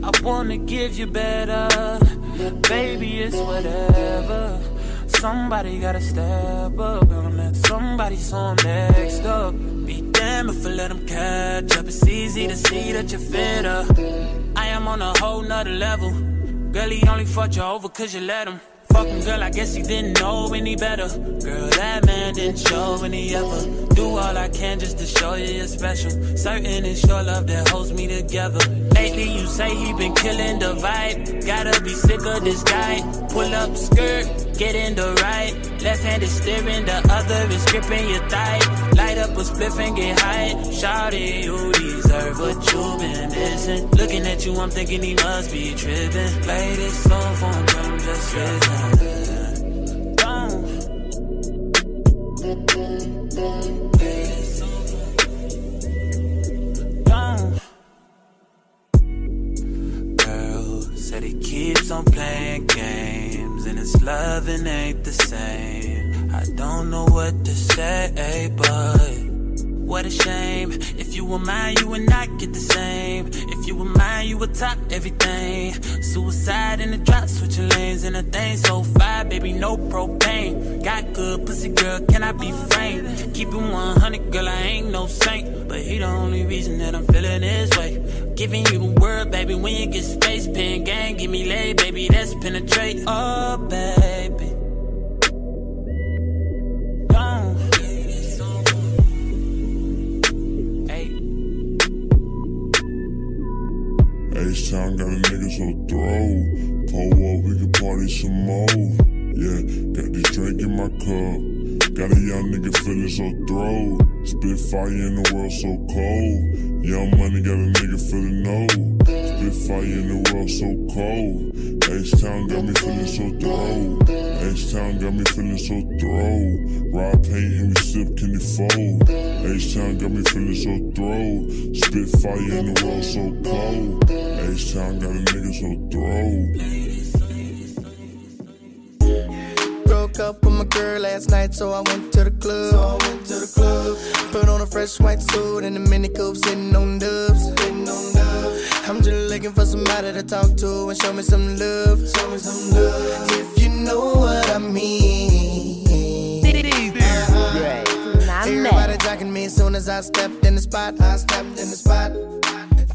I wanna give you better. Baby, it's whatever. Somebody gotta step up on that. Somebody so I'm next up. Be damn if I let them catch up. It's easy to see that you're fitter. I am on a whole nother level. Girl, he only fucked you over cause you let him. Fucking girl, I guess he didn't know any better. Girl, that man didn't show any ever. Do all I can just to show you you're special. Certain it's your love that holds me together. Lately, you say he been killing the vibe. Gotta be sick of this guy. Pull up skirt, get in the right. Left hand is steering, the other is gripping your thigh. Light up a spliff and get high. Shawty, you deserve what you've been missing. Looking at you, I'm thinking he must be tripping. Play this song for him, just listening. Loving ain't the same. I don't know what to say, but what a shame. If you were mine, you would not get the same. If you were mine, you would top everything. Suicide in the drop, switching lanes and a thing so fire, baby, no propane. Got good pussy, girl, can I be framed? Keep it 100, girl, I ain't no saint. But he the only reason that I'm feeling this way. Giving you the word, baby, when you get space, pen gang, give me lay, baby, that's penetrate. Oh, baby. H-Town got a nigga so throw. Pull up, we can party some more. Yeah, got this drink in my cup. Got a young nigga feeling so throw. Spit fire in the world so cold. Young money got a nigga feeling no. Spit fire in the world so cold. H-Town got me feeling so throw. H-Town got me feeling so throw. Rob paint and we sip candy fold. H-Town got me feeling so throw. Spit fire in the world so cold. H-Town got a nigga so throw. Broke up with my girl last night, so I went to the club. So I went to the club. Put on a fresh white suit and a mini coupe, sitting on dubs. Sitting on dubs. I'm just looking for somebody to talk to and show me some love. Show me some love. If you know what I mean. Uh-huh. Everybody jacking me as soon as I stepped in the spot. I stepped in the spot.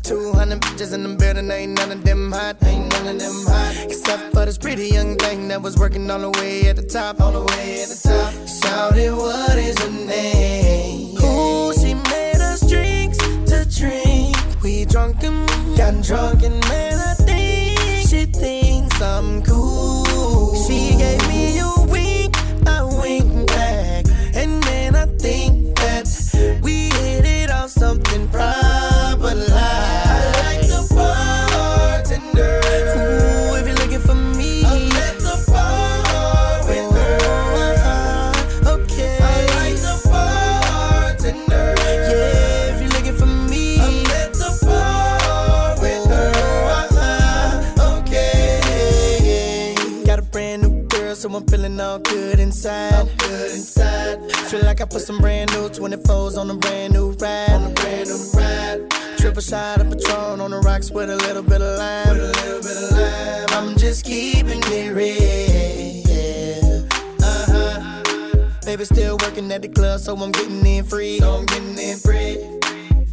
200 bitches in the building, ain't none of them hot, ain't none of them hot. Except for this pretty young thing that was working all the way at the top, all the way at the top. Shouted, what is her name? Ooh, she made us drinks to drink. We drunk and got drunk and man, I think she thinks I'm cool. She gave me a wink, I winked back, and then I think that we hit it off something proper like. inside. I'm good inside. Feel like I put some brand new 24s on a brand new ride. On a brand new ride. Triple shot of Patron on the rocks with a little bit of lime. With a little bit of lime. I'm just keeping it real. Yeah. Uh-huh. Baby still working at the club, so I'm getting in free. So I'm getting in free.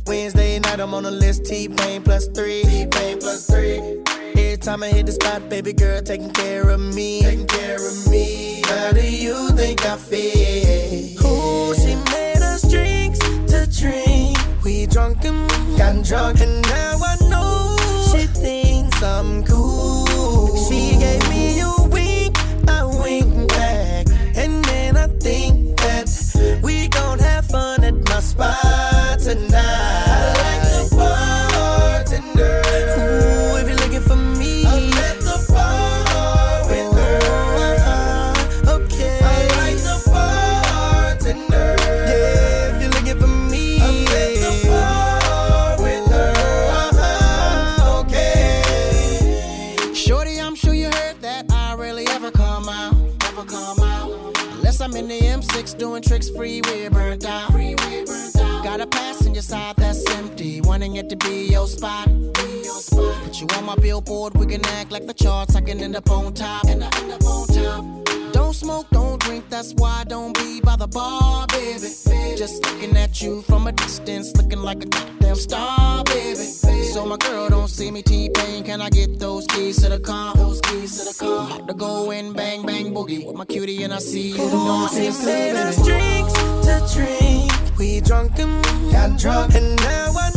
Wednesday night, I'm on the list. T-Pain plus three. T-Pain plus three. Every time I hit the spot, baby girl taking care of me. Taking care of me. How do you think I feel? Who she made us drinks to drink. We drunk and got drunk, and now I know she thinks I'm cool. She gave me a wink, I wink back, and then I think that we gon' have fun at my spot tonight. end up on top. And I end up on top. Don't smoke, don't drink, that's why I don't be by the bar, baby. Just looking at you from a distance, looking like a goddamn star, baby. So my girl don't see me T-Pain, can I get those keys to the car? Those keys to the car. About to go in, bang, bang, boogie. With my cutie and I see you. Ooh, she made drinks to drink. We drunk and got drunk and now I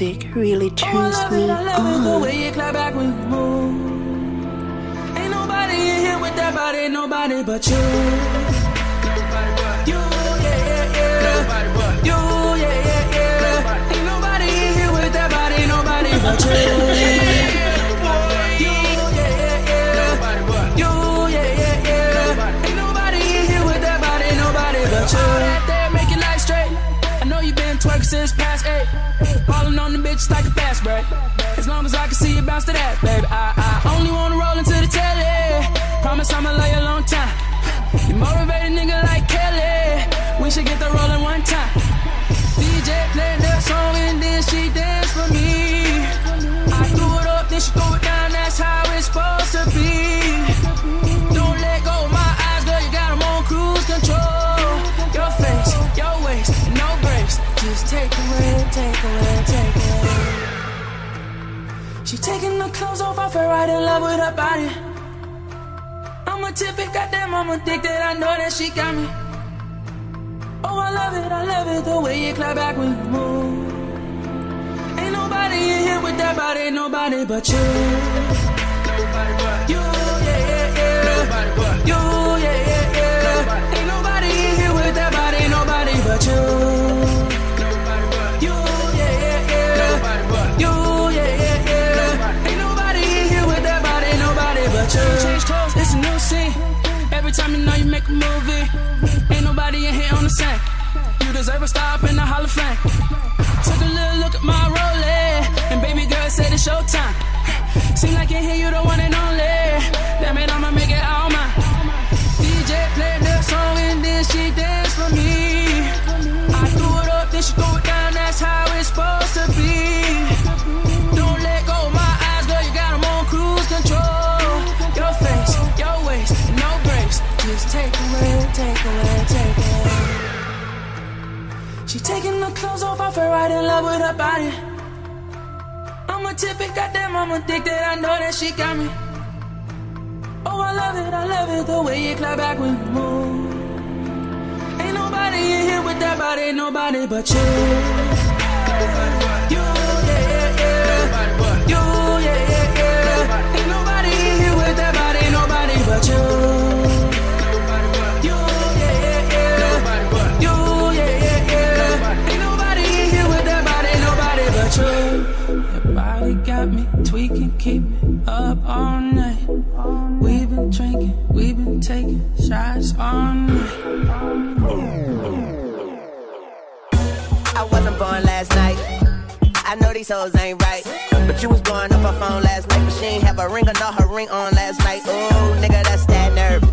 music really turns me on. Ain't nobody in here with that body, nobody but you. You, yeah, yeah, yeah. You, yeah, yeah, yeah. Ain't nobody in here with that body, nobody but you. Bitch like a fast break. As long as I can see you bounce to that, baby. I, A typical goddamn, I'm addicted, I know that she got me. Oh, I love it, I love it, the way you clap back when you move. Ain't nobody in here with that body, ain't nobody but. You, movie, ain't nobody in here on the same. You deserve a stop in the Hall of Fame. Took a little look at my Rolex, and baby girl said it's showtime. Seem like in here you the one and only. Take away, take. She taking the clothes off, I her right in love with her body. I'm a typical goddamn, I'm addicted, I know that she got me. Oh, I love it, I love it, the way you clap back when you move. Ain't nobody in here with that body, nobody but. You, keep me up all night. We've been drinking, we've been taking shots all night. I wasn't born last night. I know these hoes ain't right. But you was blowing up her phone last night. But she ain't have a ring or not her ring on last night. Ooh, nigga.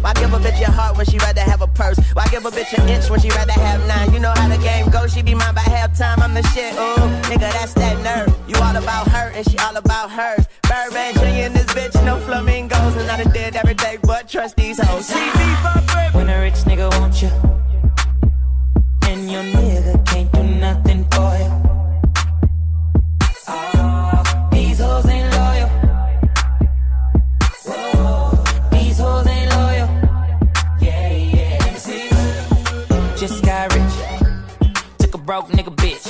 Why give a bitch your heart when she rather have a purse? Why give a bitch an inch when she rather have nine? You know how the game goes. She be mine by halftime. I'm the shit. Ooh, nigga, that's that nerve. You all about her and she all about hers. Birdman Jr. in this bitch, no flamingos. And I done did every day but trust these hoes. See me for When a rich nigga want you, and your nigga can't do nothing broke nigga bitch.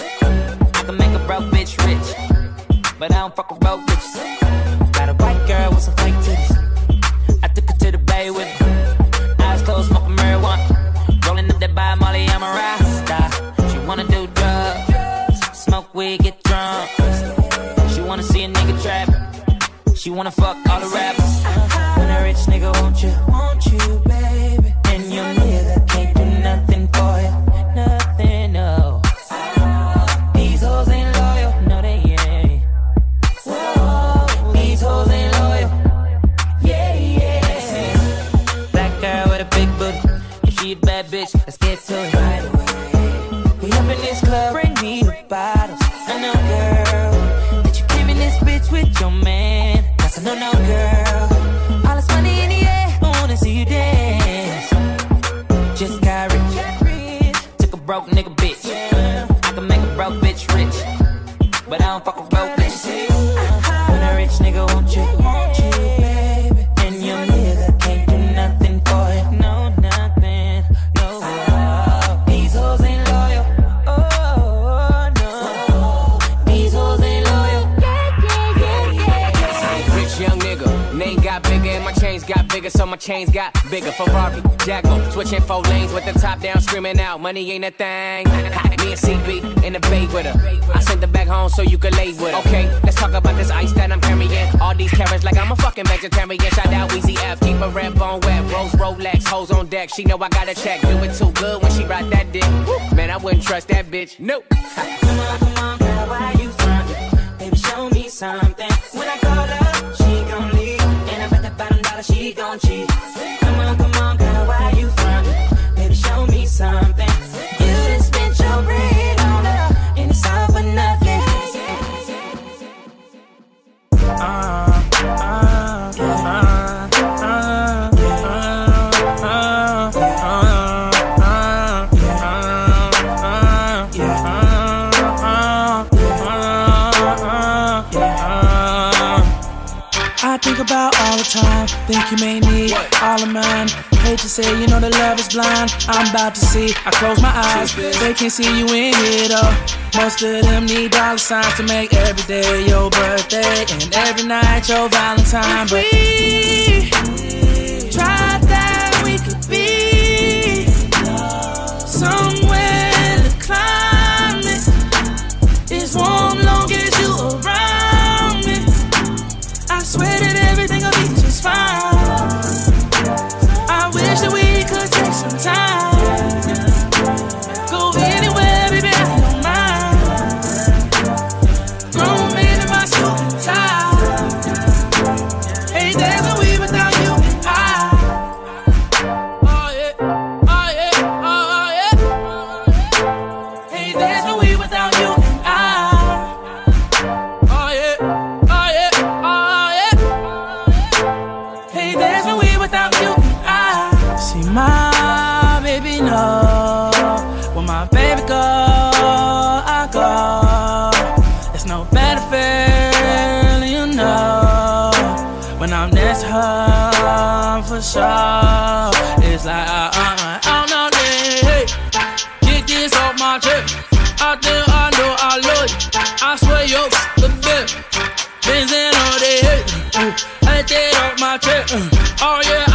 I can make a broke bitch rich. But I don't fuck with broke bitches. Got a white girl with some fake titties. I took her to the bay with me. Eyes closed, smoking marijuana. Rolling up that by Molly, I'm a rasta. She wanna do drugs. Smoke weed, get drunk. She wanna see a nigga trap. She wanna fuck all the rappers. When a rich nigga want you, broke nigga bitch. I can make a broke bitch rich, but I don't fuck a broke bitch. When a rich nigga want you. Chains got bigger. Ferrari, Jaguar, switching four lanes with the top down, screaming out, money ain't a thing. Me and CB in the bay with her. I sent her back home so you could lay with her. Okay, let's talk about this ice that I'm carrying. All these carrots like I'm a fucking vegetarian. Shout out Weezy F, keep a red bone wet. Rose Rolex, hoes on deck. She know I got a check. Do it too good when she ride that dick. Woo, Man, I wouldn't trust that bitch. Nope. Come on, come on, girl, why you frontin'? Baby, show me something. When I she gon' cheat. Think you may need all of mine. Hate to say, you know that love is blind. I'm about to see. I close my eyes, they can't see you in here though. Most of them need dollar signs to make every day your birthday and every night your Valentine. But we tried that we could be somewhere the climate is warm, long as you around me. I swear that everything will be just fine. I wish that we could take some time. I take off my chest. uh. Oh yeah,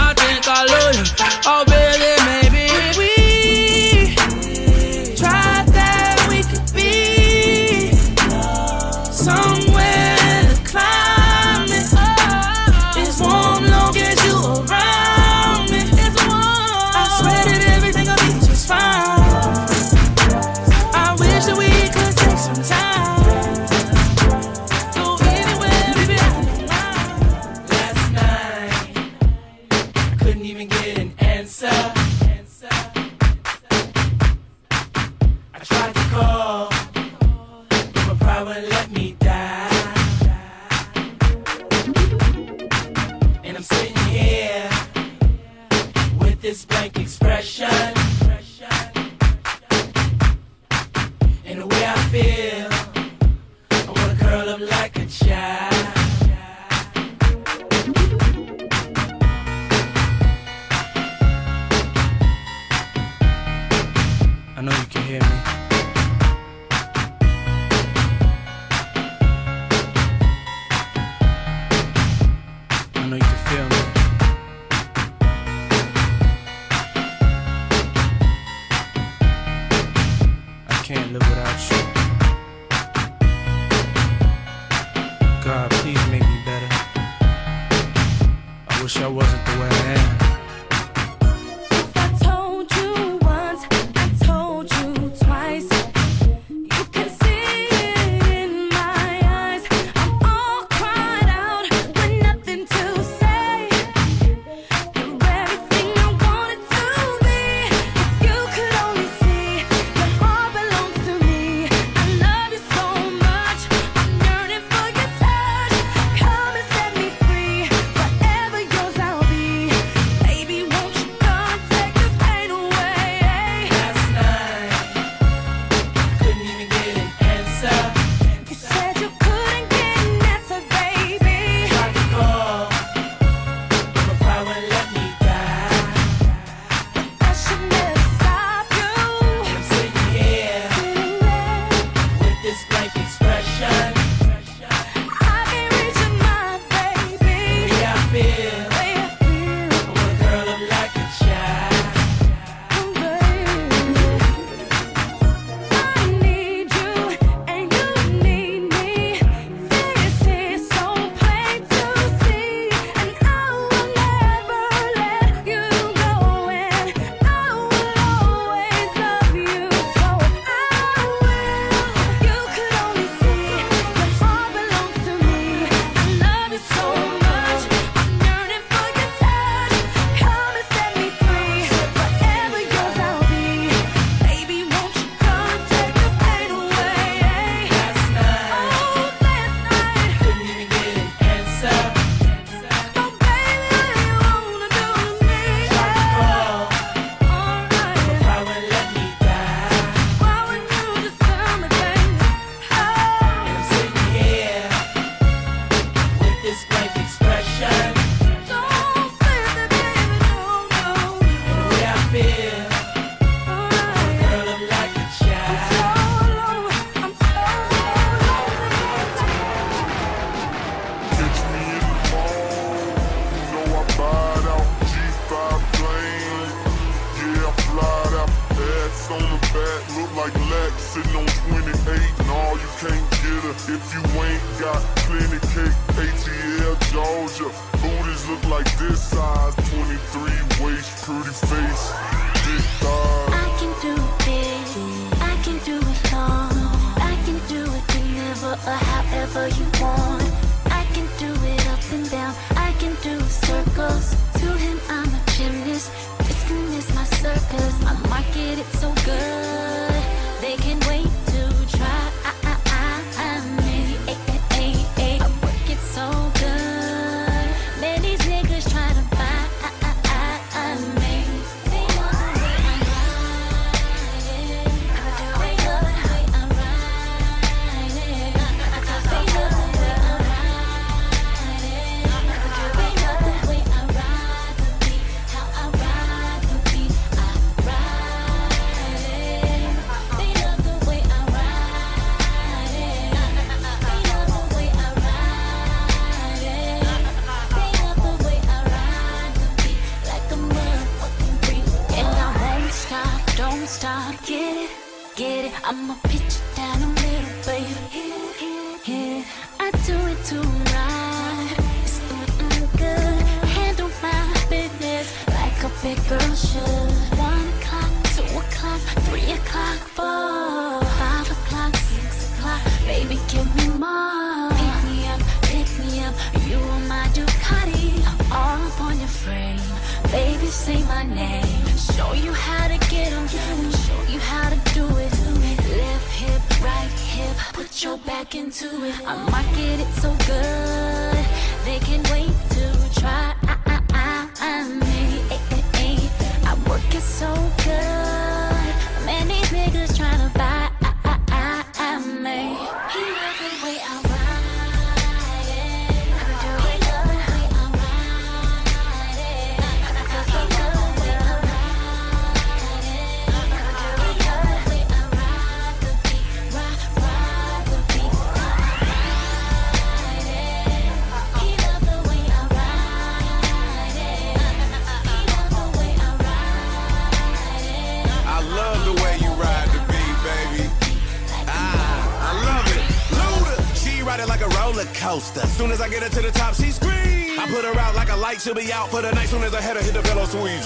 she'll be out for the night. Soon as I head her hit the pillow, sweet.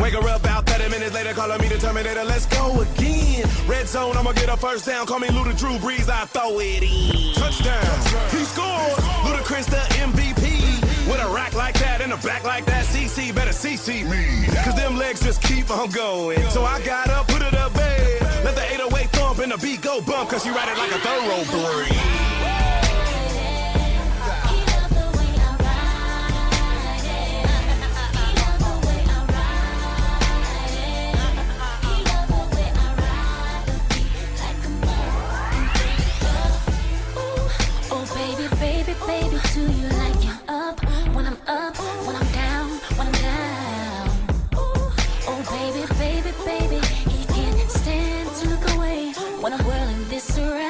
Wake her up about 30 minutes later, calling me the Terminator. Let's go again. Red zone, I'ma get her first down. Call me Luda Drew Brees, I throw it in. Touchdown, he scores. Ludacris the MVP. With a rack like that and a back like that, CC better CC me. Cause them legs just keep on going. So I got up, put it up bed. Let the 808 thump and the beat go bump. Cause she ride it like a thoroughbred. Around.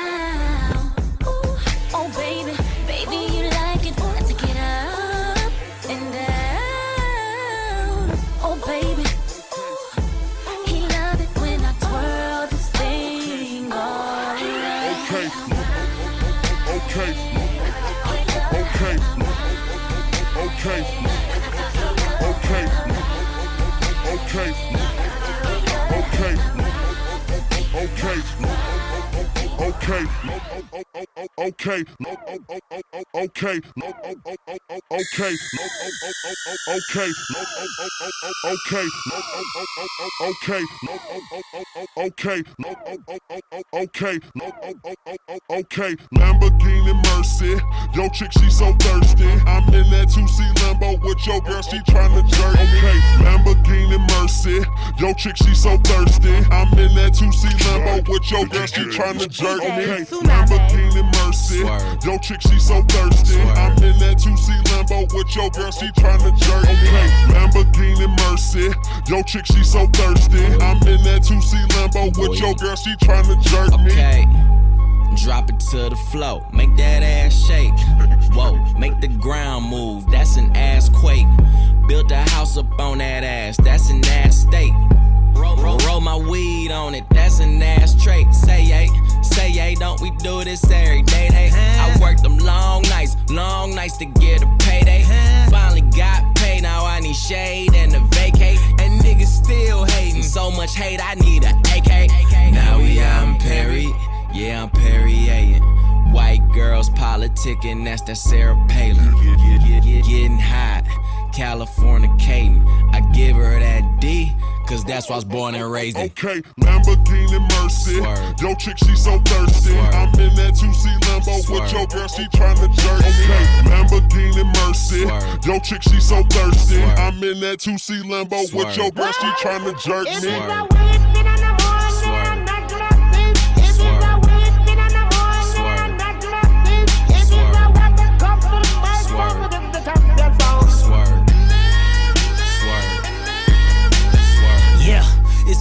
okay. No, oh, oh. Okay. Okay. Okay. Okay. Okay. Okay. Okay. Okay. Lamborghini Mercy. Yo, chick, she so thirsty. I'm in that 2C Lambo with your girl, she tryna jerk. Okay. Lamborghini Mercy. Yo, chick, she so thirsty. I'm in that 2C Lambo with your girl, she tryna jerk. Okay. Lamborghini Mercy. Yo, chick, she so thirsty. I'm in that 2C Lambo with your girl, she tryna jerk. Me. Okay. Lamborghini Mercy. Yo, chick, she so thirsty. I'm in that 2C Lambo with your girl, she tryna jerk me. Okay. Drop it to the flow, make that ass shake. Whoa, make the ground move, that's an ass quake. Built a house up on that ass, that's an ass state. Roll, roll, roll my weed on it, that's an ass trait. Say yay, say hey, don't we do this every day? Hey, I worked them long nights, long nights to get a payday. Finally got paid, now I need shade and a vacate. And niggas still hating, so much hate, I need a AK. Now we out in Paris, yeah, I'm Perry Perrier. White girls politicking, that's that Sarah Palin. Getting hot, Californicating. I give her that D, cause that's why I was born and raised in. Okay, Lamborghini Mercy. Yo, chick, she so thirsty. I'm in that 2C Lambo with your girl, she tryna jerk me. Okay, Lamborghini Mercy. Yo, chick, she so thirsty. I'm in that 2C Lambo with your girl, she tryna jerk me.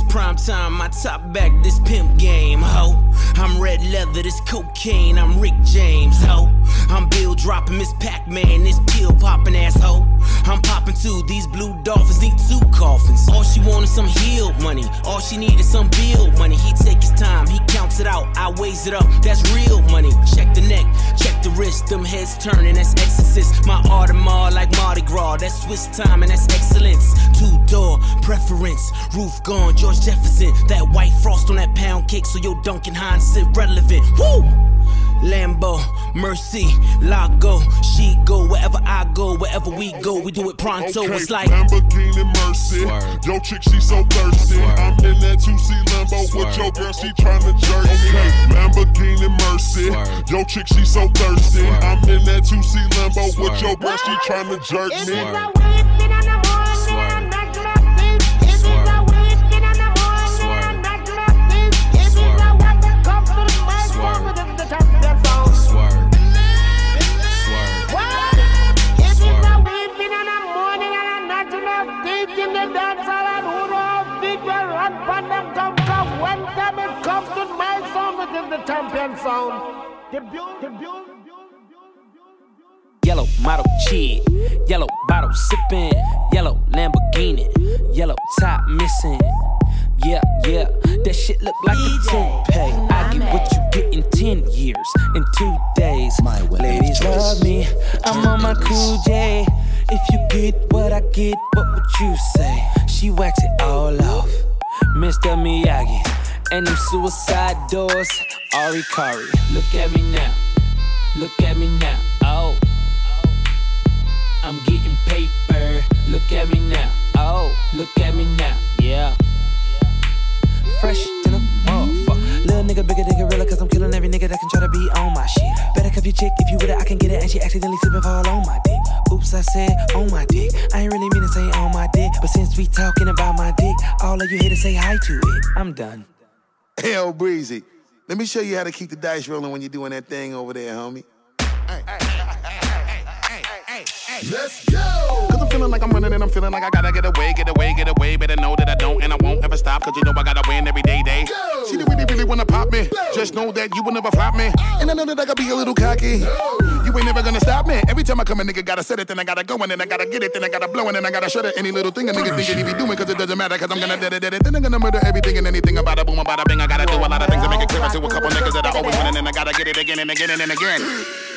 Prime time, my top back, this pimp game, ho. I'm red leather, this cocaine, I'm Rick James, ho. I'm Bill dropping Miss Pac Man, this pill popping asshole. I'm popping too, these blue dolphins need two coffins. All she wanted some healed money, all she needed some bill money. He take his time, he counts it out, I weighs it up, that's real money. Check the neck, check the wrist, them heads turning, that's exorcist. My Audemars like Mardi Gras, that's Swiss time and that's excellence. Two door preference, roof gone, George Jefferson. That white frost on that pound cake, so your Duncan Hines irrelevant. Woo! Lambo, Mercy, Lago, she go wherever I go, wherever we go, we do it pronto. Okay, It's like Lamborghini Mercy. Yo, chick, she so thirsty. I'm in that 2C Lambo with your girl, she tryna jerk me. Okay, Lamborghini Mercy. Yo, chick, she so thirsty. I'm in that 2C Lambo with your girl, she tryna jerk me. Champion sound. The beauty, the beauty. Yellow model cheat, yellow bottle sipping, yellow Lamborghini, yellow top missing. Yeah, yeah, that shit look like a toupee. I get what you get in 10 years, in two days. My Ladies love me, I'm on my cool J. If you get what I get, what would you say? She wax it all off, Mr. Miyagi. And them suicide doors, Ari Kari. Look at me now, look at me now, oh. I'm getting paper. Look at me now. Oh, look at me now. Yeah. Fresh than a motherfucker. Little nigga bigger than gorilla, cause I'm killing every nigga that can try to be on my shit. Better cuff your chick if you with it, I can get it. And she accidentally slip and fall on my dick. Oops, I said on my dick. I ain't really mean to say on my dick. But since we talking about my dick, all of you here to say hi to it. I'm done. Hell, Breezy. Let me show you how to keep the dice rolling when you're doing that thing over there, homie. Let's go! Cause I'm feeling like I'm running and I'm feeling like I gotta get away, get away, get away. Better know that I don't and I won't ever stop. Cause you know I gotta win every day, day. She really, really wanna pop me. Just know that you will never flop me. And I know that I gotta be a little cocky. You ain't never gonna stop me. Every time I come, a nigga gotta set it, then I gotta go, and then I gotta get it, then I gotta blow, and then I gotta shut it. Any little thing a nigga think he be doing, cause it doesn't matter, cause I'm gonna it, dead it. Then I'm gonna murder everything and anything about a boom, about a bing. I gotta do a lot of things to make it clear to a couple niggas that I always win, and then I gotta get it again and again and again.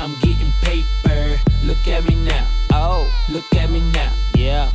I'm getting paper. Look at me now. Oh. Look at me now. Yeah.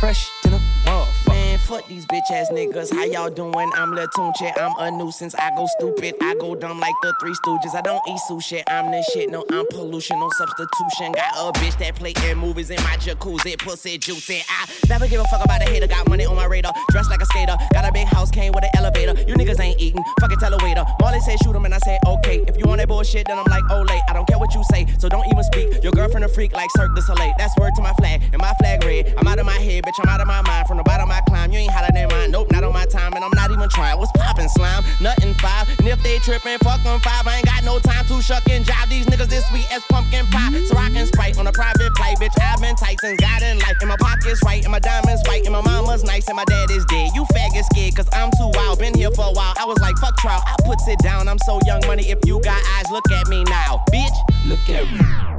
Fresh than a motherfucker. Man, fuck these bitch ass niggas. How y'all doing? I'm Lil Tunechi, I'm a nuisance. I go stupid, I go dumb like the Three Stooges. I don't eat sushi, I'm the shit. No, I'm pollution, no substitution. Got a bitch that play in movies in my jacuzzi, pussy juicy. I never give a fuck about a hater. Got money on my radar, dressed like a skater. Got a big house, came with an elevator. You niggas ain't eating, fucking tell a waiter. Molly said shoot him, and I said okay. If you want that bullshit, then I'm like, oh late. I don't care what you say, so don't even speak. Your girlfriend a freak like Cirque du Soleil. That's word to my flag, and my flag red. I'm out of my head, bitch. I'm out of my mind. From the bottom I climb, you ain't hotter than mine. Nope, not on my time, and I'm not even trying. What's poppin', slime? Nothing five. And if they trippin', fuck them five. I ain't got no time to shuck and jive. These niggas this sweet as pumpkin pie. So I can sprite on a private flight, bitch. I've been tight since God in life. And my pockets right, and my diamonds white, and my mama's nice, and my dad is dead. You faggot scared, cause I'm too wild. Been here for a while. I was like, fuck trial. I puts it down. I'm so Young Money. If you got eyes, look at me now, bitch. Look at me.